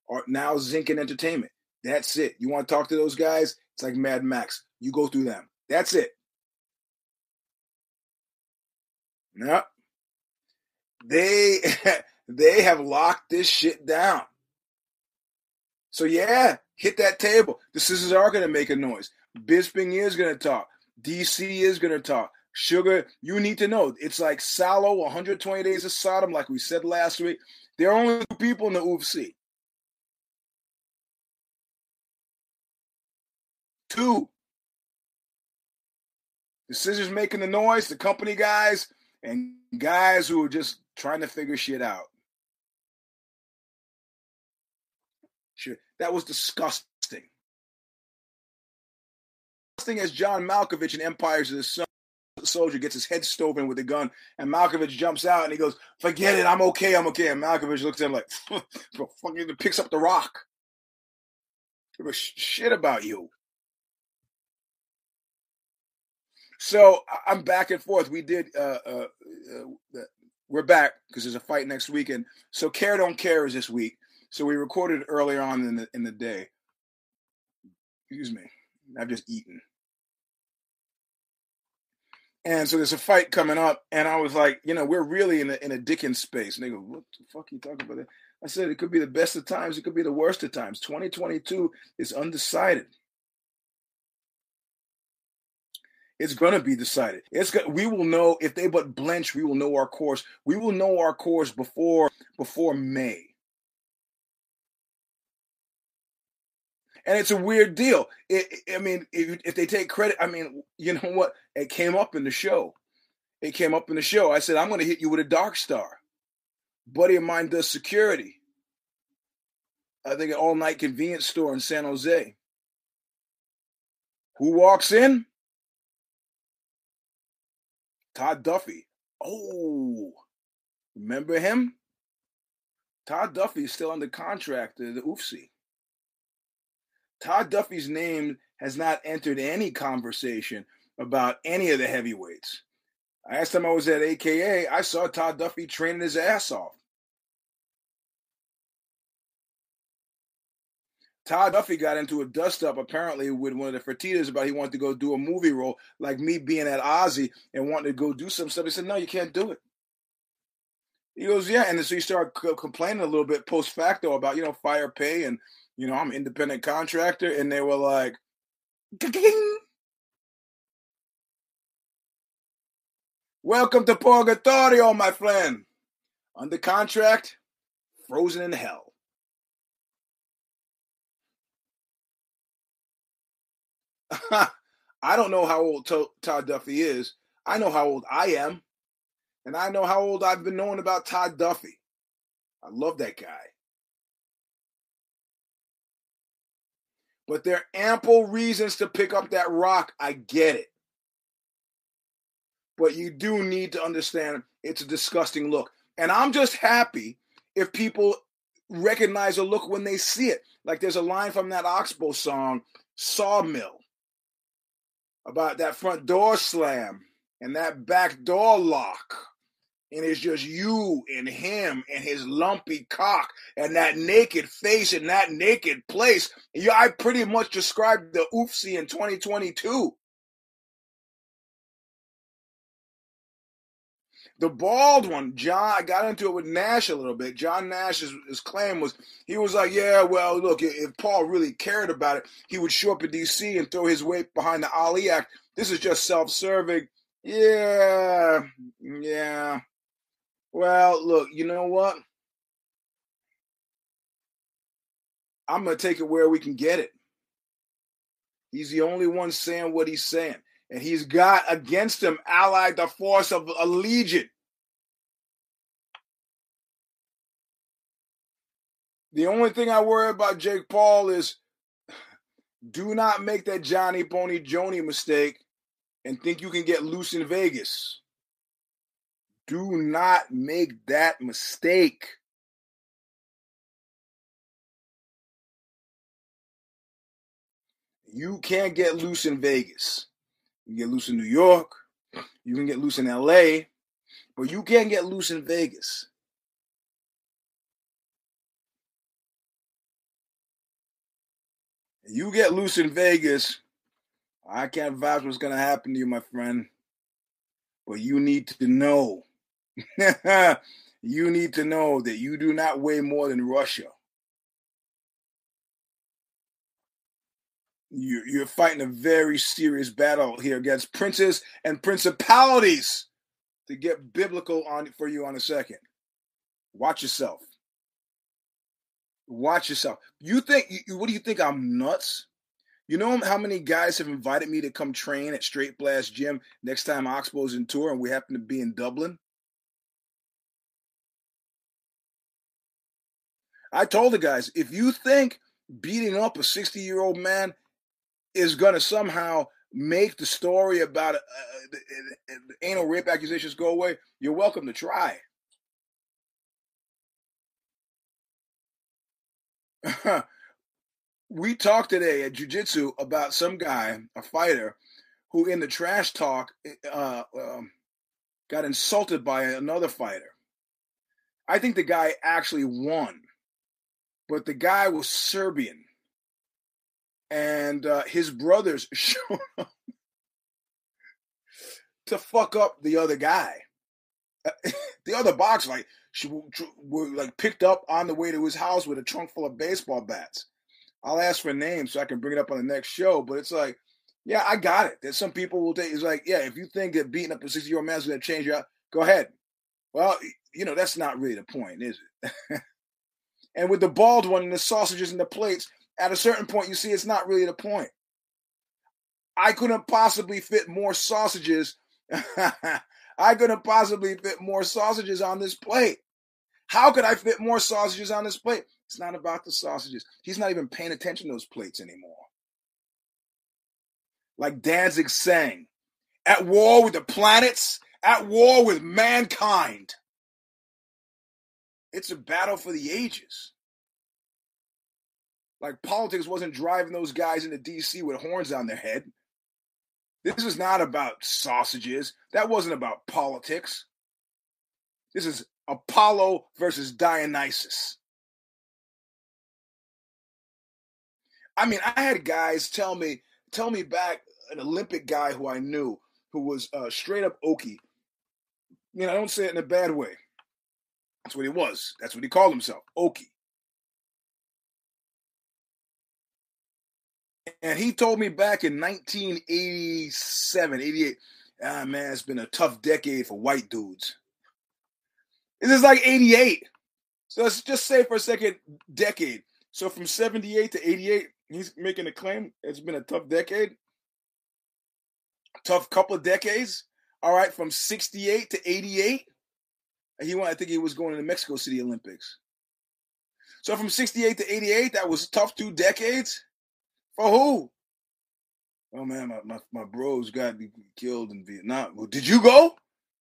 A: Or now Zinc and Entertainment. That's it. You want to talk to those guys? It's like Mad Max. You go through them. That's it. No. They they have locked this shit down. So yeah, hit that table. The scissors are to make a noise. Bisping is to talk. DC is to talk. Sugar, you need to know. It's like Salò, 120 Days of Sodom, like we said last week. There are only two people in the UFC. Two. The scissors making the noise, the company guys, and guys who are just trying to figure shit out. Sure, that was disgusting. Disgusting as John Malkovich in Empires of the Sun soldier gets his head stove in with a gun, and Malkovich jumps out and he goes, "Forget it, I'm okay, I'm okay." And Malkovich looks at him like, "Fucking," picks up the rock. Give a shit about you. So I'm back and forth. We did. Uh, uh, uh, we're back because there's a fight next weekend. So care don't care is this week. So we recorded earlier on in the in the day. Excuse me. I've just eaten. And so there's a fight coming up, and I was like, you know, we're really in a in a Dickens space. And they go, what the fuck are you talking about? I said it could be the best of times, it could be the worst of times. 2022 is undecided. It's going to be decided. It's go- we will know if they but blench. We will know our course. We will know our course before before May. And it's a weird deal. It, I mean, if, if they take credit, I mean, you know what? It came up in the show. It came up in the show. I said, I'm going to hit you with a dark star. Buddy of mine does security. I think an all night convenience store in San Jose. Who walks in? Todd Duffy. Oh, remember him? Todd Duffy is still under contract to the UFC. Todd Duffy's name has not entered any conversation about any of the heavyweights. Last time I was at AKA, I saw Todd Duffy training his ass off. Todd Duffy got into a dust up apparently with one of the Fertitas about he wanted to go do a movie role, like me being at OZY and wanting to go do some stuff. He said, "No, you can't do it." He goes, "Yeah," and so he started c- complaining a little bit post facto about you know fire pay and you know I'm independent contractor, and they were like, "Welcome to Purgatorio, my friend. Under contract, frozen in hell." I don't know how old Todd Duffy is. I know how old I am. And I know how old I've been knowing about Todd Duffy. I love that guy. But there are ample reasons to pick up that rock. I get it. But you do need to understand it's a disgusting look. And I'm just happy if people recognize a look when they see it. Like there's a line from that Oxbow song, Sawmill about that front door slam and that back door lock. And it's just you and him and his lumpy cock and that naked face in that naked place. I pretty much described the oofsie in 2022. The bald one, John, I got into it with Nash a little bit. John Nash's his claim was he was like, yeah, well, look, if Paul really cared about it, he would show up in D.C. and throw his weight behind the Ali Act. This is just self-serving. Yeah, yeah. Well, look, you know what? I'm gonna take it where we can get it. He's the only one saying what he's saying and he's got against him allied the force of a legion. The only thing I worry about Jake Paul is do not make that Johnny Pony Joni mistake and think you can get loose in Vegas. Do not make that mistake. You can't get loose in Vegas. You can get loose in New York. You can get loose in LA. But you can't get loose in Vegas. You get loose in Vegas, I can't vouch what's going to happen to you, my friend. But you need to know. you need to know that you do not weigh more than Russia. You, you're fighting a very serious battle here against princes and principalities. To get biblical on for you on a second, watch yourself. Watch yourself. You think? You, what do you think? I'm nuts? You know how many guys have invited me to come train at Straight Blast Gym next time Oxbow's in tour and we happen to be in Dublin? I told the guys, if you think beating up a 60 year old man is going to somehow make the story about uh, the, the anal rape accusations go away, you're welcome to try. we talked today at jiu-jitsu about some guy, a fighter, who in the trash talk uh, um, got insulted by another fighter. I think the guy actually won, but the guy was Serbian and uh, his brothers showed up to fuck up the other guy. the other box, like she were like picked up on the way to his house with a trunk full of baseball bats. I'll ask for names so I can bring it up on the next show. But it's like, Yeah, I got it. That some people will take. It's like, yeah, if you think that beating up a sixty-year-old man is going to change you, go ahead. Well, you know that's not really the point, is it? and with the bald one and the sausages and the plates, at a certain point, you see it's not really the point. I couldn't possibly fit more sausages. I couldn't possibly fit more sausages on this plate. How could I fit more sausages on this plate? It's not about the sausages. He's not even paying attention to those plates anymore. Like Danzig sang, at war with the planets, at war with mankind. It's a battle for the ages. Like politics wasn't driving those guys into DC with horns on their head. This is not about sausages. That wasn't about politics. This is Apollo versus Dionysus. I mean, I had guys tell me, tell me back, an Olympic guy who I knew who was uh, straight up Okie. You know, I don't say it in a bad way. That's what he was. That's what he called himself, Okie. And he told me back in 1987, 88, ah, man, it's been a tough decade for white dudes. This is like 88. So let's just say for a second, decade. So from 78 to 88, he's making a claim it's been a tough decade. Tough couple of decades. All right, from 68 to 88. He went, I think he was going to the Mexico City Olympics. So from 68 to 88, that was tough two decades. For who? Oh man, my, my, my bros got killed in Vietnam. Well, did you go?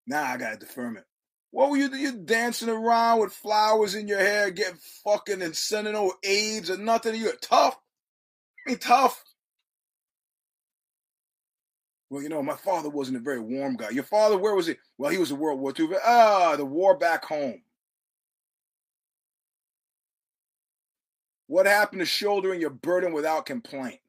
A: Nah, I got deferment. What were you you dancing around with flowers in your hair, getting fucking and sending over AIDS or nothing? You're tough. I tough. Well, you know, my father wasn't a very warm guy. Your father, where was he? Well, he was in World War II. Ah, the war back home. What happened to shouldering your burden without complaint?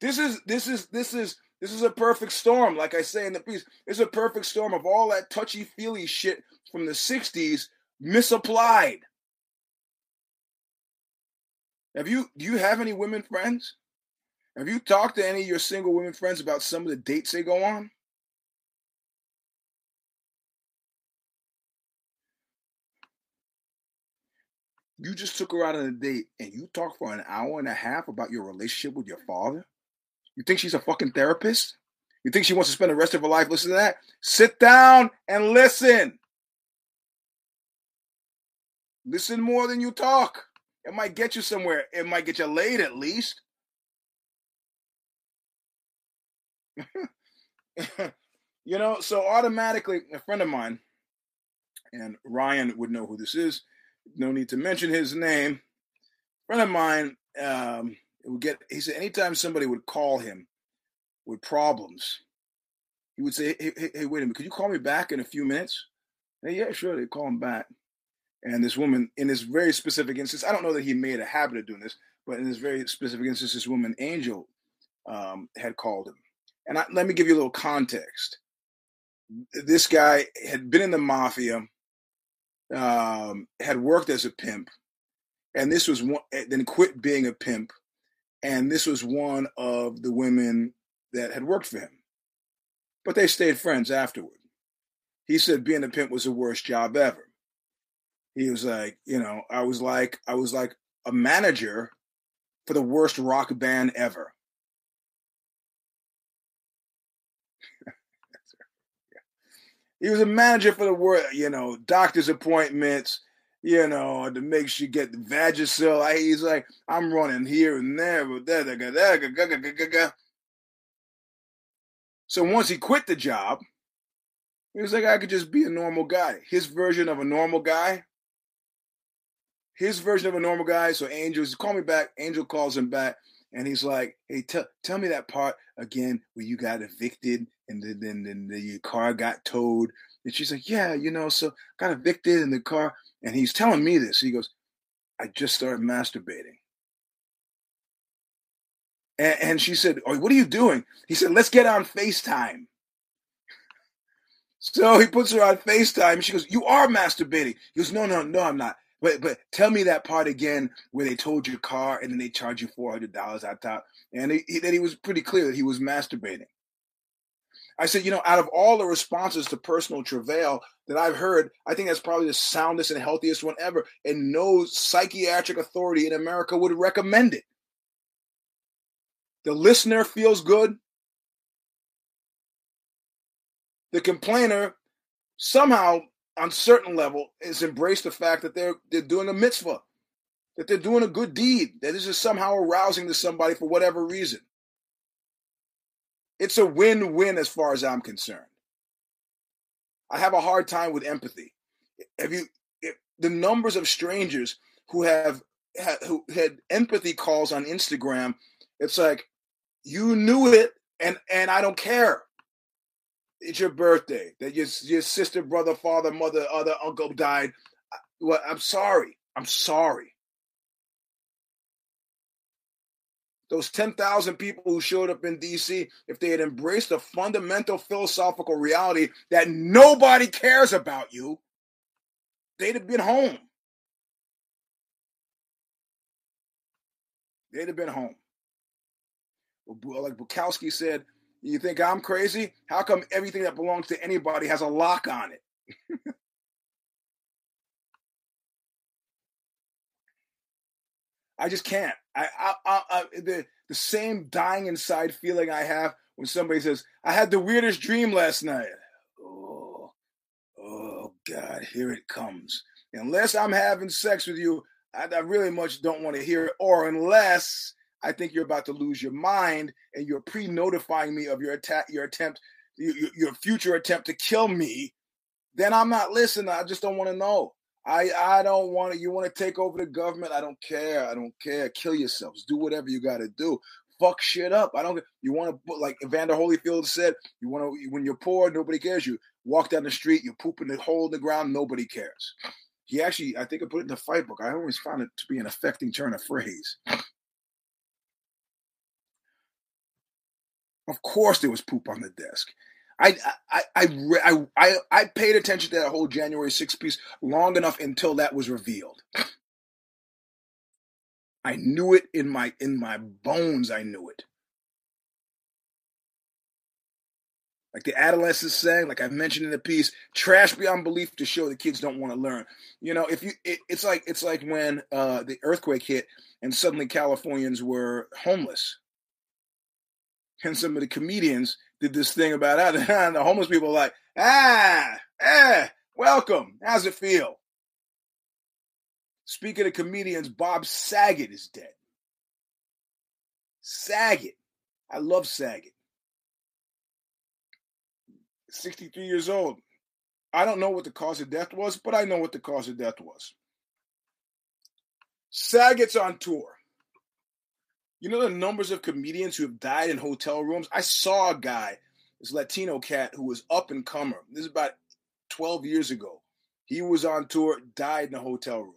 A: This is this is this is this is a perfect storm, like I say in the piece. It's a perfect storm of all that touchy feely shit from the '60s misapplied. Have you do you have any women friends? Have you talked to any of your single women friends about some of the dates they go on? You just took her out on a date and you talked for an hour and a half about your relationship with your father? You think she's a fucking therapist? You think she wants to spend the rest of her life listening to that? Sit down and listen. Listen more than you talk. It might get you somewhere. It might get you laid at least. you know, so automatically, a friend of mine, and Ryan would know who this is, no need to mention his name. Friend of mine um, would get. He said anytime somebody would call him with problems, he would say, "Hey, hey, hey wait a minute, could you call me back in a few minutes?" Hey, yeah, sure. They call him back, and this woman, in this very specific instance, I don't know that he made a habit of doing this, but in this very specific instance, this woman, Angel, um, had called him. And I, let me give you a little context. This guy had been in the mafia um, had worked as a pimp, and this was one. Then quit being a pimp, and this was one of the women that had worked for him. But they stayed friends afterward. He said being a pimp was the worst job ever. He was like, you know, I was like, I was like a manager for the worst rock band ever. He was a manager for the world, you know, doctor's appointments, you know, to make sure you get the Vagisil. He's like, I'm running here and there. With that, so once he quit the job, he was like, I could just be a normal guy. His version of a normal guy. His version of a normal guy. So Angel, call me back. Angel calls him back. And he's like, hey, tell tell me that part again where you got evicted and then, then, then the car got towed. And she's like, yeah, you know, so got evicted in the car. And he's telling me this. He goes, I just started masturbating. And, and she said, oh, what are you doing? He said, let's get on FaceTime. So he puts her on FaceTime. She goes, You are masturbating. He goes, No, no, no, I'm not. But but tell me that part again where they told your car and then they charge you four hundred dollars on top, and he, he, then he was pretty clear that he was masturbating. I said, you know, out of all the responses to personal travail that I've heard, I think that's probably the soundest and healthiest one ever, and no psychiatric authority in America would recommend it. The listener feels good. The complainer somehow on certain level is embrace the fact that they're they're doing a mitzvah, that they're doing a good deed, that this is somehow arousing to somebody for whatever reason. It's a win-win as far as I'm concerned. I have a hard time with empathy. Have you the numbers of strangers who have who had empathy calls on Instagram? It's like you knew it, and and I don't care it's your birthday, that your your sister, brother, father, mother, other uncle died. Well, I'm sorry. I'm sorry. Those 10,000 people who showed up in DC, if they had embraced the fundamental philosophical reality that nobody cares about you, they'd have been home. They'd have been home. Like Bukowski said, you think I'm crazy? How come everything that belongs to anybody has a lock on it? I just can't. I, I, I, I, the the same dying inside feeling I have when somebody says, "I had the weirdest dream last night." Oh, oh God, here it comes. Unless I'm having sex with you, I, I really much don't want to hear it. Or unless I think you're about to lose your mind and you're pre-notifying me of your attack, your attempt, your, your future attempt to kill me, then I'm not listening. I just don't want to know. I I don't want to. You want to take over the government? I don't care. I don't care. Kill yourselves. Do whatever you got to do. Fuck shit up. I don't. You want to put like Evander Holyfield said. You want to when you're poor, nobody cares. You walk down the street, you poop in the hole in the ground, nobody cares. He actually, I think I put it in the fight book. I always found it to be an affecting turn of phrase. Of course, there was poop on the desk. I I I I I, paid attention to that whole January 6th piece long enough until that was revealed. I knew it in my in my bones. I knew it. Like the adolescents saying, like I've mentioned in the piece, trash beyond belief to show the kids don't want to learn. You know, if you, it, it's like it's like when uh, the earthquake hit and suddenly Californians were homeless and some of the comedians did this thing about. And the homeless people are like, ah, eh, welcome. How's it feel? Speaking of comedians, Bob Saget is dead. Saget. I love Saget. 63 years old. I don't know what the cause of death was, but I know what the cause of death was. Saget's on tour. You know the numbers of comedians who have died in hotel rooms? I saw a guy, this Latino cat, who was up and comer. This is about 12 years ago. He was on tour, died in a hotel room.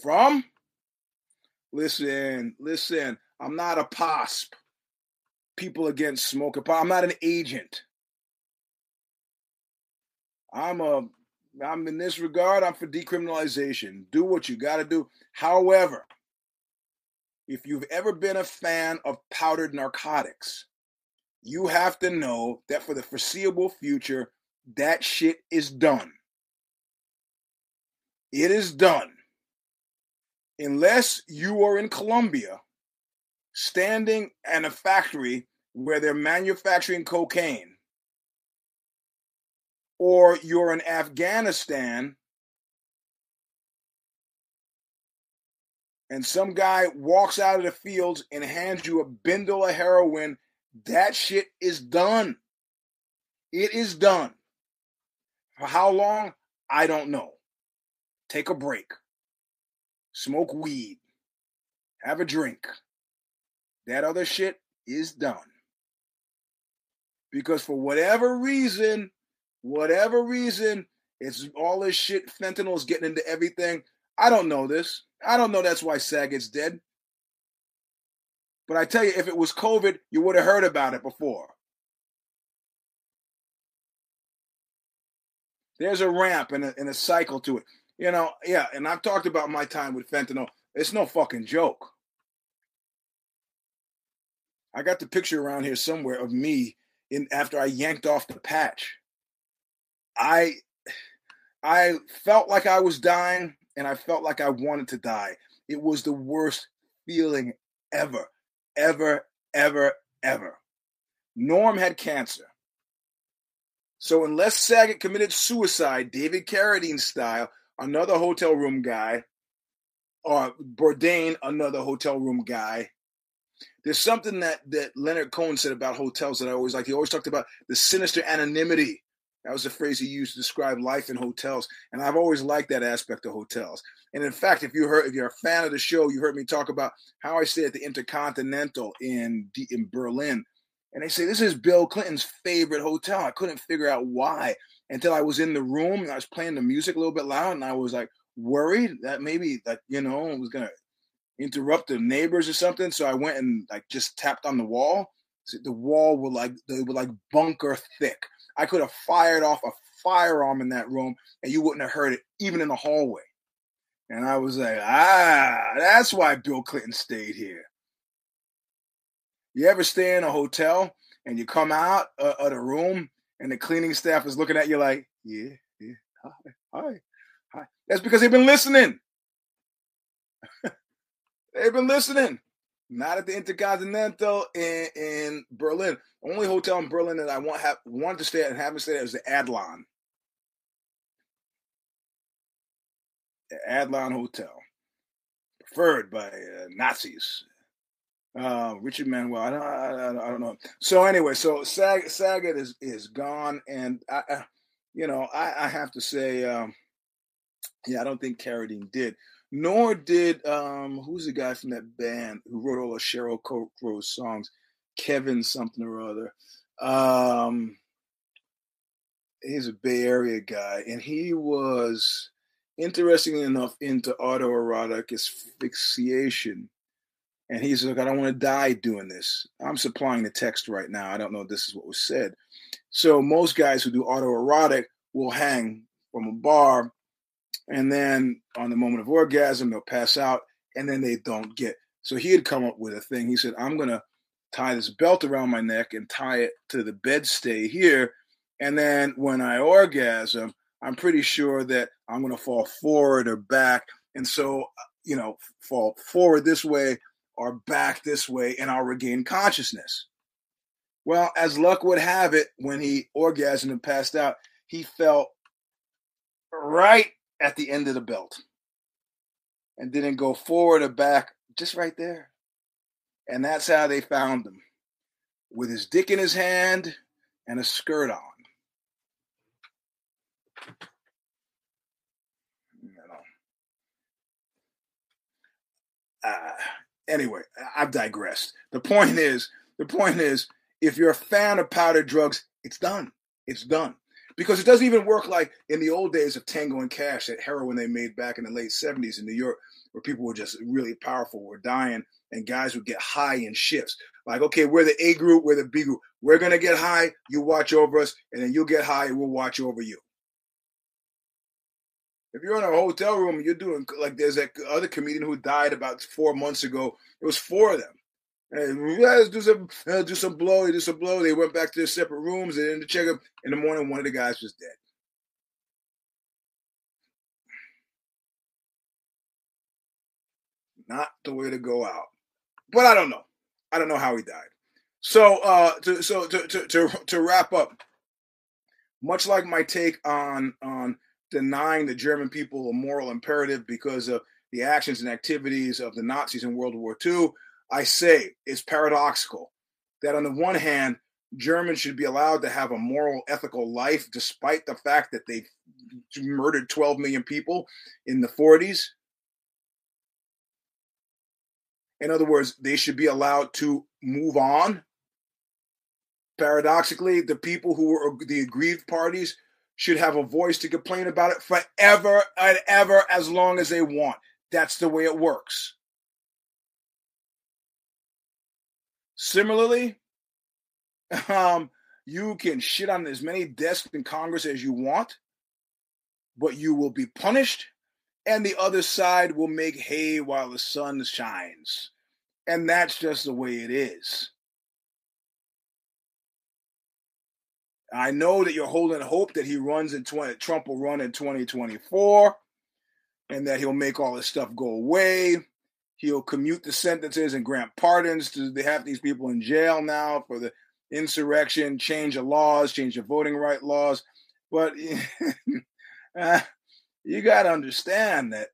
A: From? Listen, listen, I'm not a POSP. People against smoking. I'm not an agent. I'm a I'm in this regard, I'm for decriminalization. Do what you got to do. However, if you've ever been a fan of powdered narcotics, you have to know that for the foreseeable future, that shit is done. It is done. Unless you are in Colombia, standing in a factory where they're manufacturing cocaine or you're in Afghanistan and some guy walks out of the fields and hands you a bindle of heroin, that shit is done. It is done. For how long? I don't know. Take a break. Smoke weed. Have a drink. That other shit is done. Because for whatever reason, whatever reason, it's all this shit. Fentanyl is getting into everything. I don't know this. I don't know that's why Saget's dead. But I tell you, if it was COVID, you would have heard about it before. There's a ramp and a, and a cycle to it. You know, yeah. And I've talked about my time with fentanyl. It's no fucking joke. I got the picture around here somewhere of me in after I yanked off the patch. I I felt like I was dying and I felt like I wanted to die. It was the worst feeling ever, ever, ever, ever. Norm had cancer. So unless Saget committed suicide, David Carradine style, another hotel room guy, or Bourdain, another hotel room guy, there's something that that Leonard Cohen said about hotels that I always like. He always talked about the sinister anonymity. That was a phrase he used to describe life in hotels, and I've always liked that aspect of hotels. And in fact, if you heard, if you're a fan of the show, you heard me talk about how I stayed at the Intercontinental in in Berlin, and they say this is Bill Clinton's favorite hotel. I couldn't figure out why until I was in the room and I was playing the music a little bit loud, and I was like worried that maybe that you know it was gonna interrupt the neighbors or something. So I went and like just tapped on the wall. The wall were like they were like bunker thick. I could have fired off a firearm in that room and you wouldn't have heard it even in the hallway. And I was like, ah, that's why Bill Clinton stayed here. You ever stay in a hotel and you come out uh, of the room and the cleaning staff is looking at you like, yeah, yeah, hi, hi, hi. That's because they've been listening. They've been listening. Not at the Intercontinental in, in Berlin. Only hotel in Berlin that I want have wanted to stay at and haven't stayed at is the Adlon. The Adlon Hotel, preferred by uh, Nazis. Uh, Richard Manuel. I don't, I, I, don't know. So anyway, so Sag, Saget is is gone, and I, I you know, I, I have to say, um, yeah, I don't think Carradine did nor did um who's the guy from that band who wrote all the Sheryl Crow songs, Kevin something or other. Um, he's a Bay Area guy, and he was interestingly enough into autoerotic asphyxiation. And he's like, I don't want to die doing this. I'm supplying the text right now. I don't know if this is what was said. So most guys who do autoerotic will hang from a bar and then on the moment of orgasm, they'll pass out, and then they don't get. So he had come up with a thing. He said, I'm going to tie this belt around my neck and tie it to the bed stay here. And then when I orgasm, I'm pretty sure that I'm going to fall forward or back. And so, you know, fall forward this way or back this way, and I'll regain consciousness. Well, as luck would have it, when he orgasmed and passed out, he felt right at the end of the belt and didn't go forward or back, just right there. And that's how they found him with his dick in his hand and a skirt on. Uh, anyway, I've digressed. The point is, the point is, if you're a fan of powdered drugs, it's done. It's done because it doesn't even work like in the old days of Tango and Cash, that heroin they made back in the late 70s in New York, where people were just really powerful, were dying, and guys would get high in shifts. Like, okay, we're the A group, we're the B group. We're going to get high, you watch over us, and then you'll get high, and we'll watch over you. If you're in a hotel room, you're doing like there's that other comedian who died about four months ago. It was four of them. And let's do some, uh, do some blow, do some blow. They went back to their separate rooms. and in the checkup in the morning. One of the guys was dead. Not the way to go out. But I don't know. I don't know how he died. So, uh, to, so to, to, to, to wrap up, much like my take on on denying the German people a moral imperative because of the actions and activities of the Nazis in World War II, I say it's paradoxical that on the one hand, Germans should be allowed to have a moral, ethical life despite the fact that they murdered 12 million people in the 40s. In other words, they should be allowed to move on. Paradoxically, the people who were the aggrieved parties should have a voice to complain about it forever and ever as long as they want. That's the way it works. Similarly, um, you can shit on as many desks in Congress as you want. but you will be punished, and the other side will make hay while the sun shines. And that's just the way it is. I know that you're holding hope that he runs in 20, Trump will run in 2024 and that he'll make all this stuff go away. He'll commute the sentences and grant pardons to they have these people in jail now for the insurrection, change the laws, change the voting right laws. But uh, you got to understand that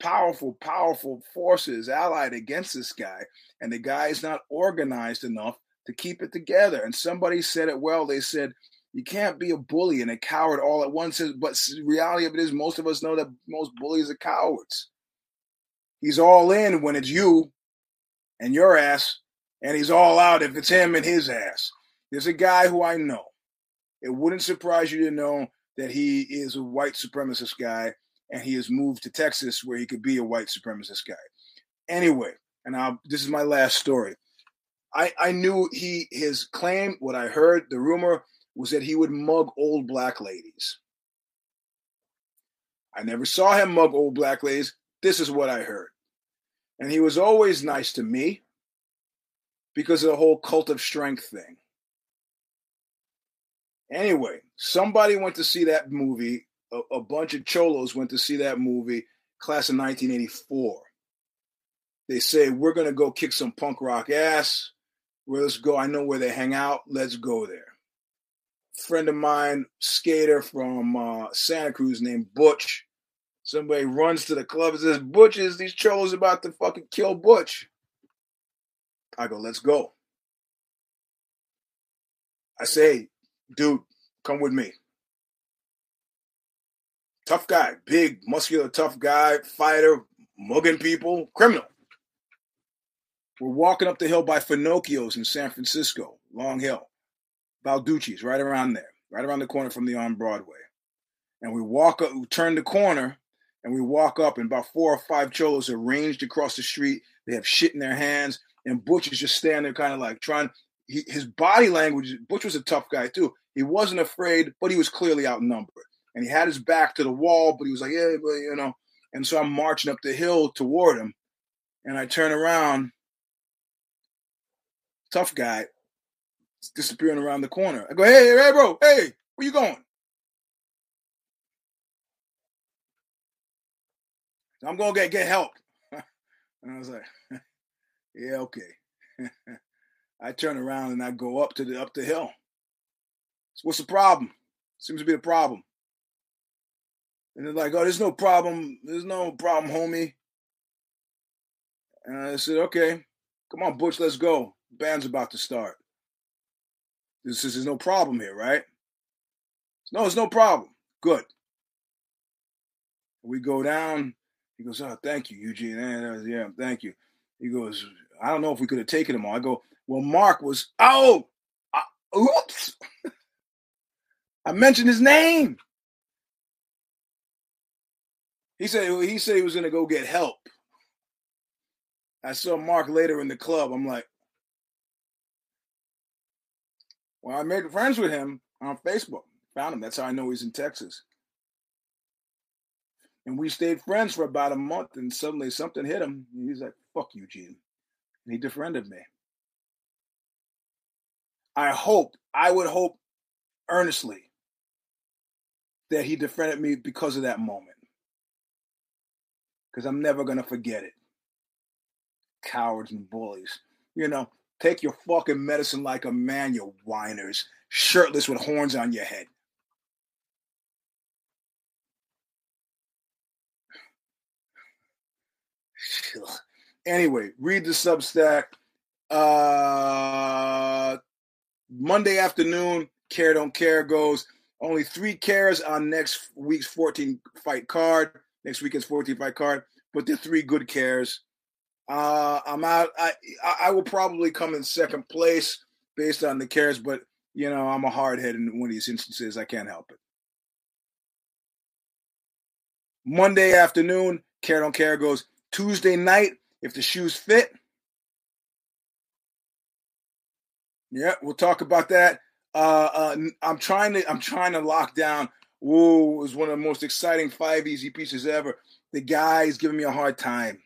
A: powerful, powerful forces allied against this guy, and the guy is not organized enough to keep it together. And somebody said it well. They said, you can't be a bully and a coward all at once. But reality of it is, most of us know that most bullies are cowards. He's all in when it's you and your ass, and he's all out if it's him and his ass. There's a guy who I know. It wouldn't surprise you to know that he is a white supremacist guy and he has moved to Texas where he could be a white supremacist guy. Anyway, and I'll, this is my last story. I, I knew he his claim, what I heard, the rumor was that he would mug old black ladies. I never saw him mug old black ladies. This is what I heard. And he was always nice to me because of the whole cult of strength thing. Anyway, somebody went to see that movie. A, a bunch of cholos went to see that movie, class of 1984. They say, We're going to go kick some punk rock ass. Where let's go. I know where they hang out. Let's go there. Friend of mine, skater from uh, Santa Cruz named Butch. Somebody runs to the club and says, Butch is these cholos about to fucking kill Butch. I go, let's go. I say, dude, come with me. Tough guy, big, muscular, tough guy, fighter, mugging people, criminal. We're walking up the hill by Finocchio's in San Francisco, Long Hill. Balducci's, right around there, right around the corner from the on Broadway. And we walk up, we turn the corner, and we walk up, and about four or five cholos are ranged across the street. They have shit in their hands, and Butch is just standing there, kind of like trying. He, his body language. Butch was a tough guy too. He wasn't afraid, but he was clearly outnumbered, and he had his back to the wall. But he was like, "Yeah, but you know." And so I'm marching up the hill toward him, and I turn around, tough guy, disappearing around the corner. I go, hey, hey, bro, hey, where you going? I'm gonna get get help. and I was like, yeah, okay. I turn around and I go up to the up the hill. So what's the problem? Seems to be a problem. And they're like, oh, there's no problem. There's no problem, homie. And I said, okay, come on, Butch, let's go. Band's about to start. This is no problem here, right? No, there's no problem. Good. We go down. He goes, oh, thank you, Eugene. Yeah, thank you. He goes, I don't know if we could have taken him all. I go, well, Mark was, oh, I, oops. I mentioned his name. He said he said he was to go get help. I saw Mark later in the club. I'm like, well, I made friends with him on Facebook. Found him. That's how I know he's in Texas. And we stayed friends for about a month, and suddenly something hit him. He's like, fuck you, Gene. And he defriended me. I hope, I would hope earnestly that he defriended me because of that moment. Because I'm never going to forget it. Cowards and bullies. You know, take your fucking medicine like a man, you whiners, shirtless with horns on your head. Anyway, read the Substack. Uh, Monday afternoon, Care Don't Care goes. Only three cares on next week's 14 fight card. Next weekend's 14 fight card. But they're three good cares. Uh, I'm out. I I will probably come in second place based on the cares, but you know I'm a hard head in one of these instances. I can't help it. Monday afternoon, care don't care goes. Tuesday night, if the shoes fit. Yeah, we'll talk about that. Uh, uh, I'm trying to I'm trying to lock down it was one of the most exciting five easy pieces ever. The guy is giving me a hard time.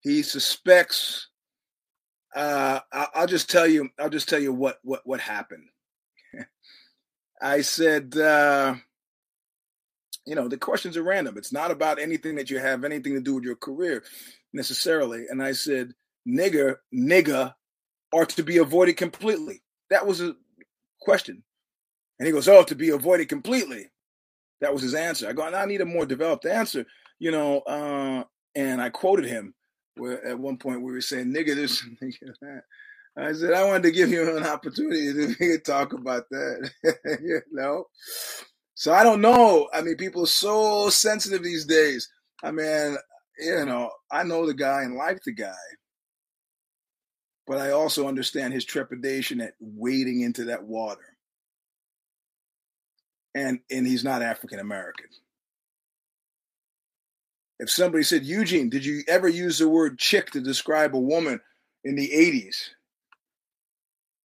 A: He suspects. Uh, I'll just tell you. I'll just tell you what what what happened. I said, uh, you know, the questions are random. It's not about anything that you have anything to do with your career necessarily. And I said, nigger, nigga, are to be avoided completely. That was a question. And he goes, Oh, to be avoided completely. That was his answer. I go, I need a more developed answer, you know. Uh, and I quoted him where at one point we were saying, nigga, this, nigga, that. I said, I wanted to give you an opportunity to talk about that, you know. So I don't know. I mean, people are so sensitive these days. I mean, you know, I know the guy and like the guy, but I also understand his trepidation at wading into that water and and he's not African American. If somebody said, Eugene, did you ever use the word chick to describe a woman in the 80s?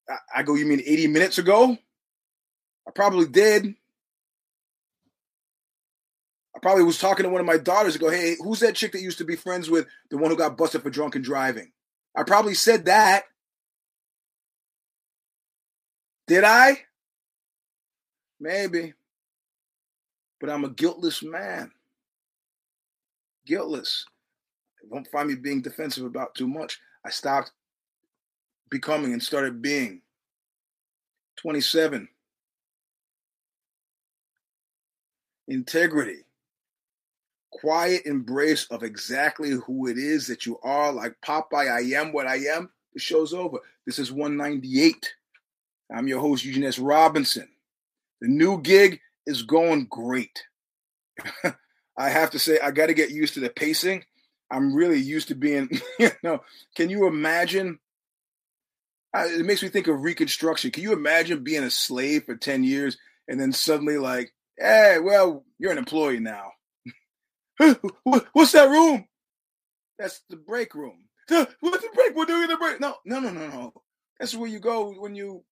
A: I, I go, you mean 80 minutes ago? I probably did. I probably was talking to one of my daughters and go, hey, who's that chick that used to be friends with the one who got busted for drunken driving? I probably said that. Did I? Maybe. But I'm a guiltless man. Guiltless. Won't find me being defensive about too much. I stopped becoming and started being. 27. Integrity. Quiet embrace of exactly who it is that you are. Like Popeye, I am what I am. The show's over. This is 198. I'm your host, Eugene S. Robinson. The new gig is going great. I have to say, I got to get used to the pacing. I'm really used to being, you know, can you imagine? it makes me think of Reconstruction. Can you imagine being a slave for 10 years and then suddenly, like, hey, well, you're an employee now? What's that room? That's the break room. What's the break? We're doing the break. No, no, no, no, no. That's where you go when you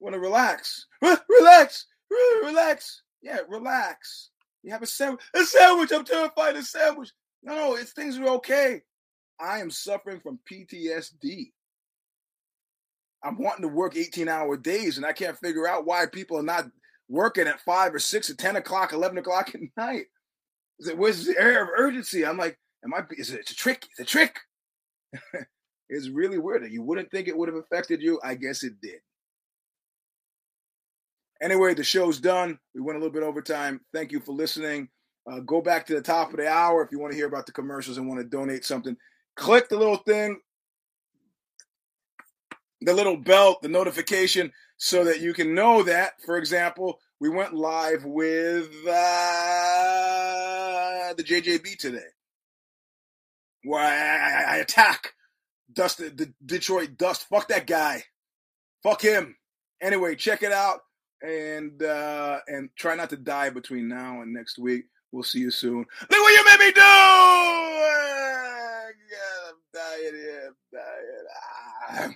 A: want to relax. Relax. Relax. Yeah, relax. You have a sandwich. A sandwich. I'm terrified a sandwich. No, no, it's things are okay. I am suffering from PTSD. I'm wanting to work 18 hour days and I can't figure out why people are not working at five or six or 10 o'clock, 11 o'clock at night. Is it, where's the air of urgency? I'm like, am I, is it, it's a trick? It's a trick. it's really weird. You wouldn't think it would have affected you. I guess it did. Anyway, the show's done. We went a little bit over time. Thank you for listening. Uh, go back to the top of the hour if you want to hear about the commercials and want to donate something. Click the little thing, the little bell, the notification, so that you can know that. For example, we went live with uh, the JJB today, where I, I, I attack Dust, the Detroit Dust. Fuck that guy. Fuck him. Anyway, check it out and uh, and try not to die between now and next week. We'll see you soon. Look what you made me do! God, I'm dying here. I'm dying. Ah.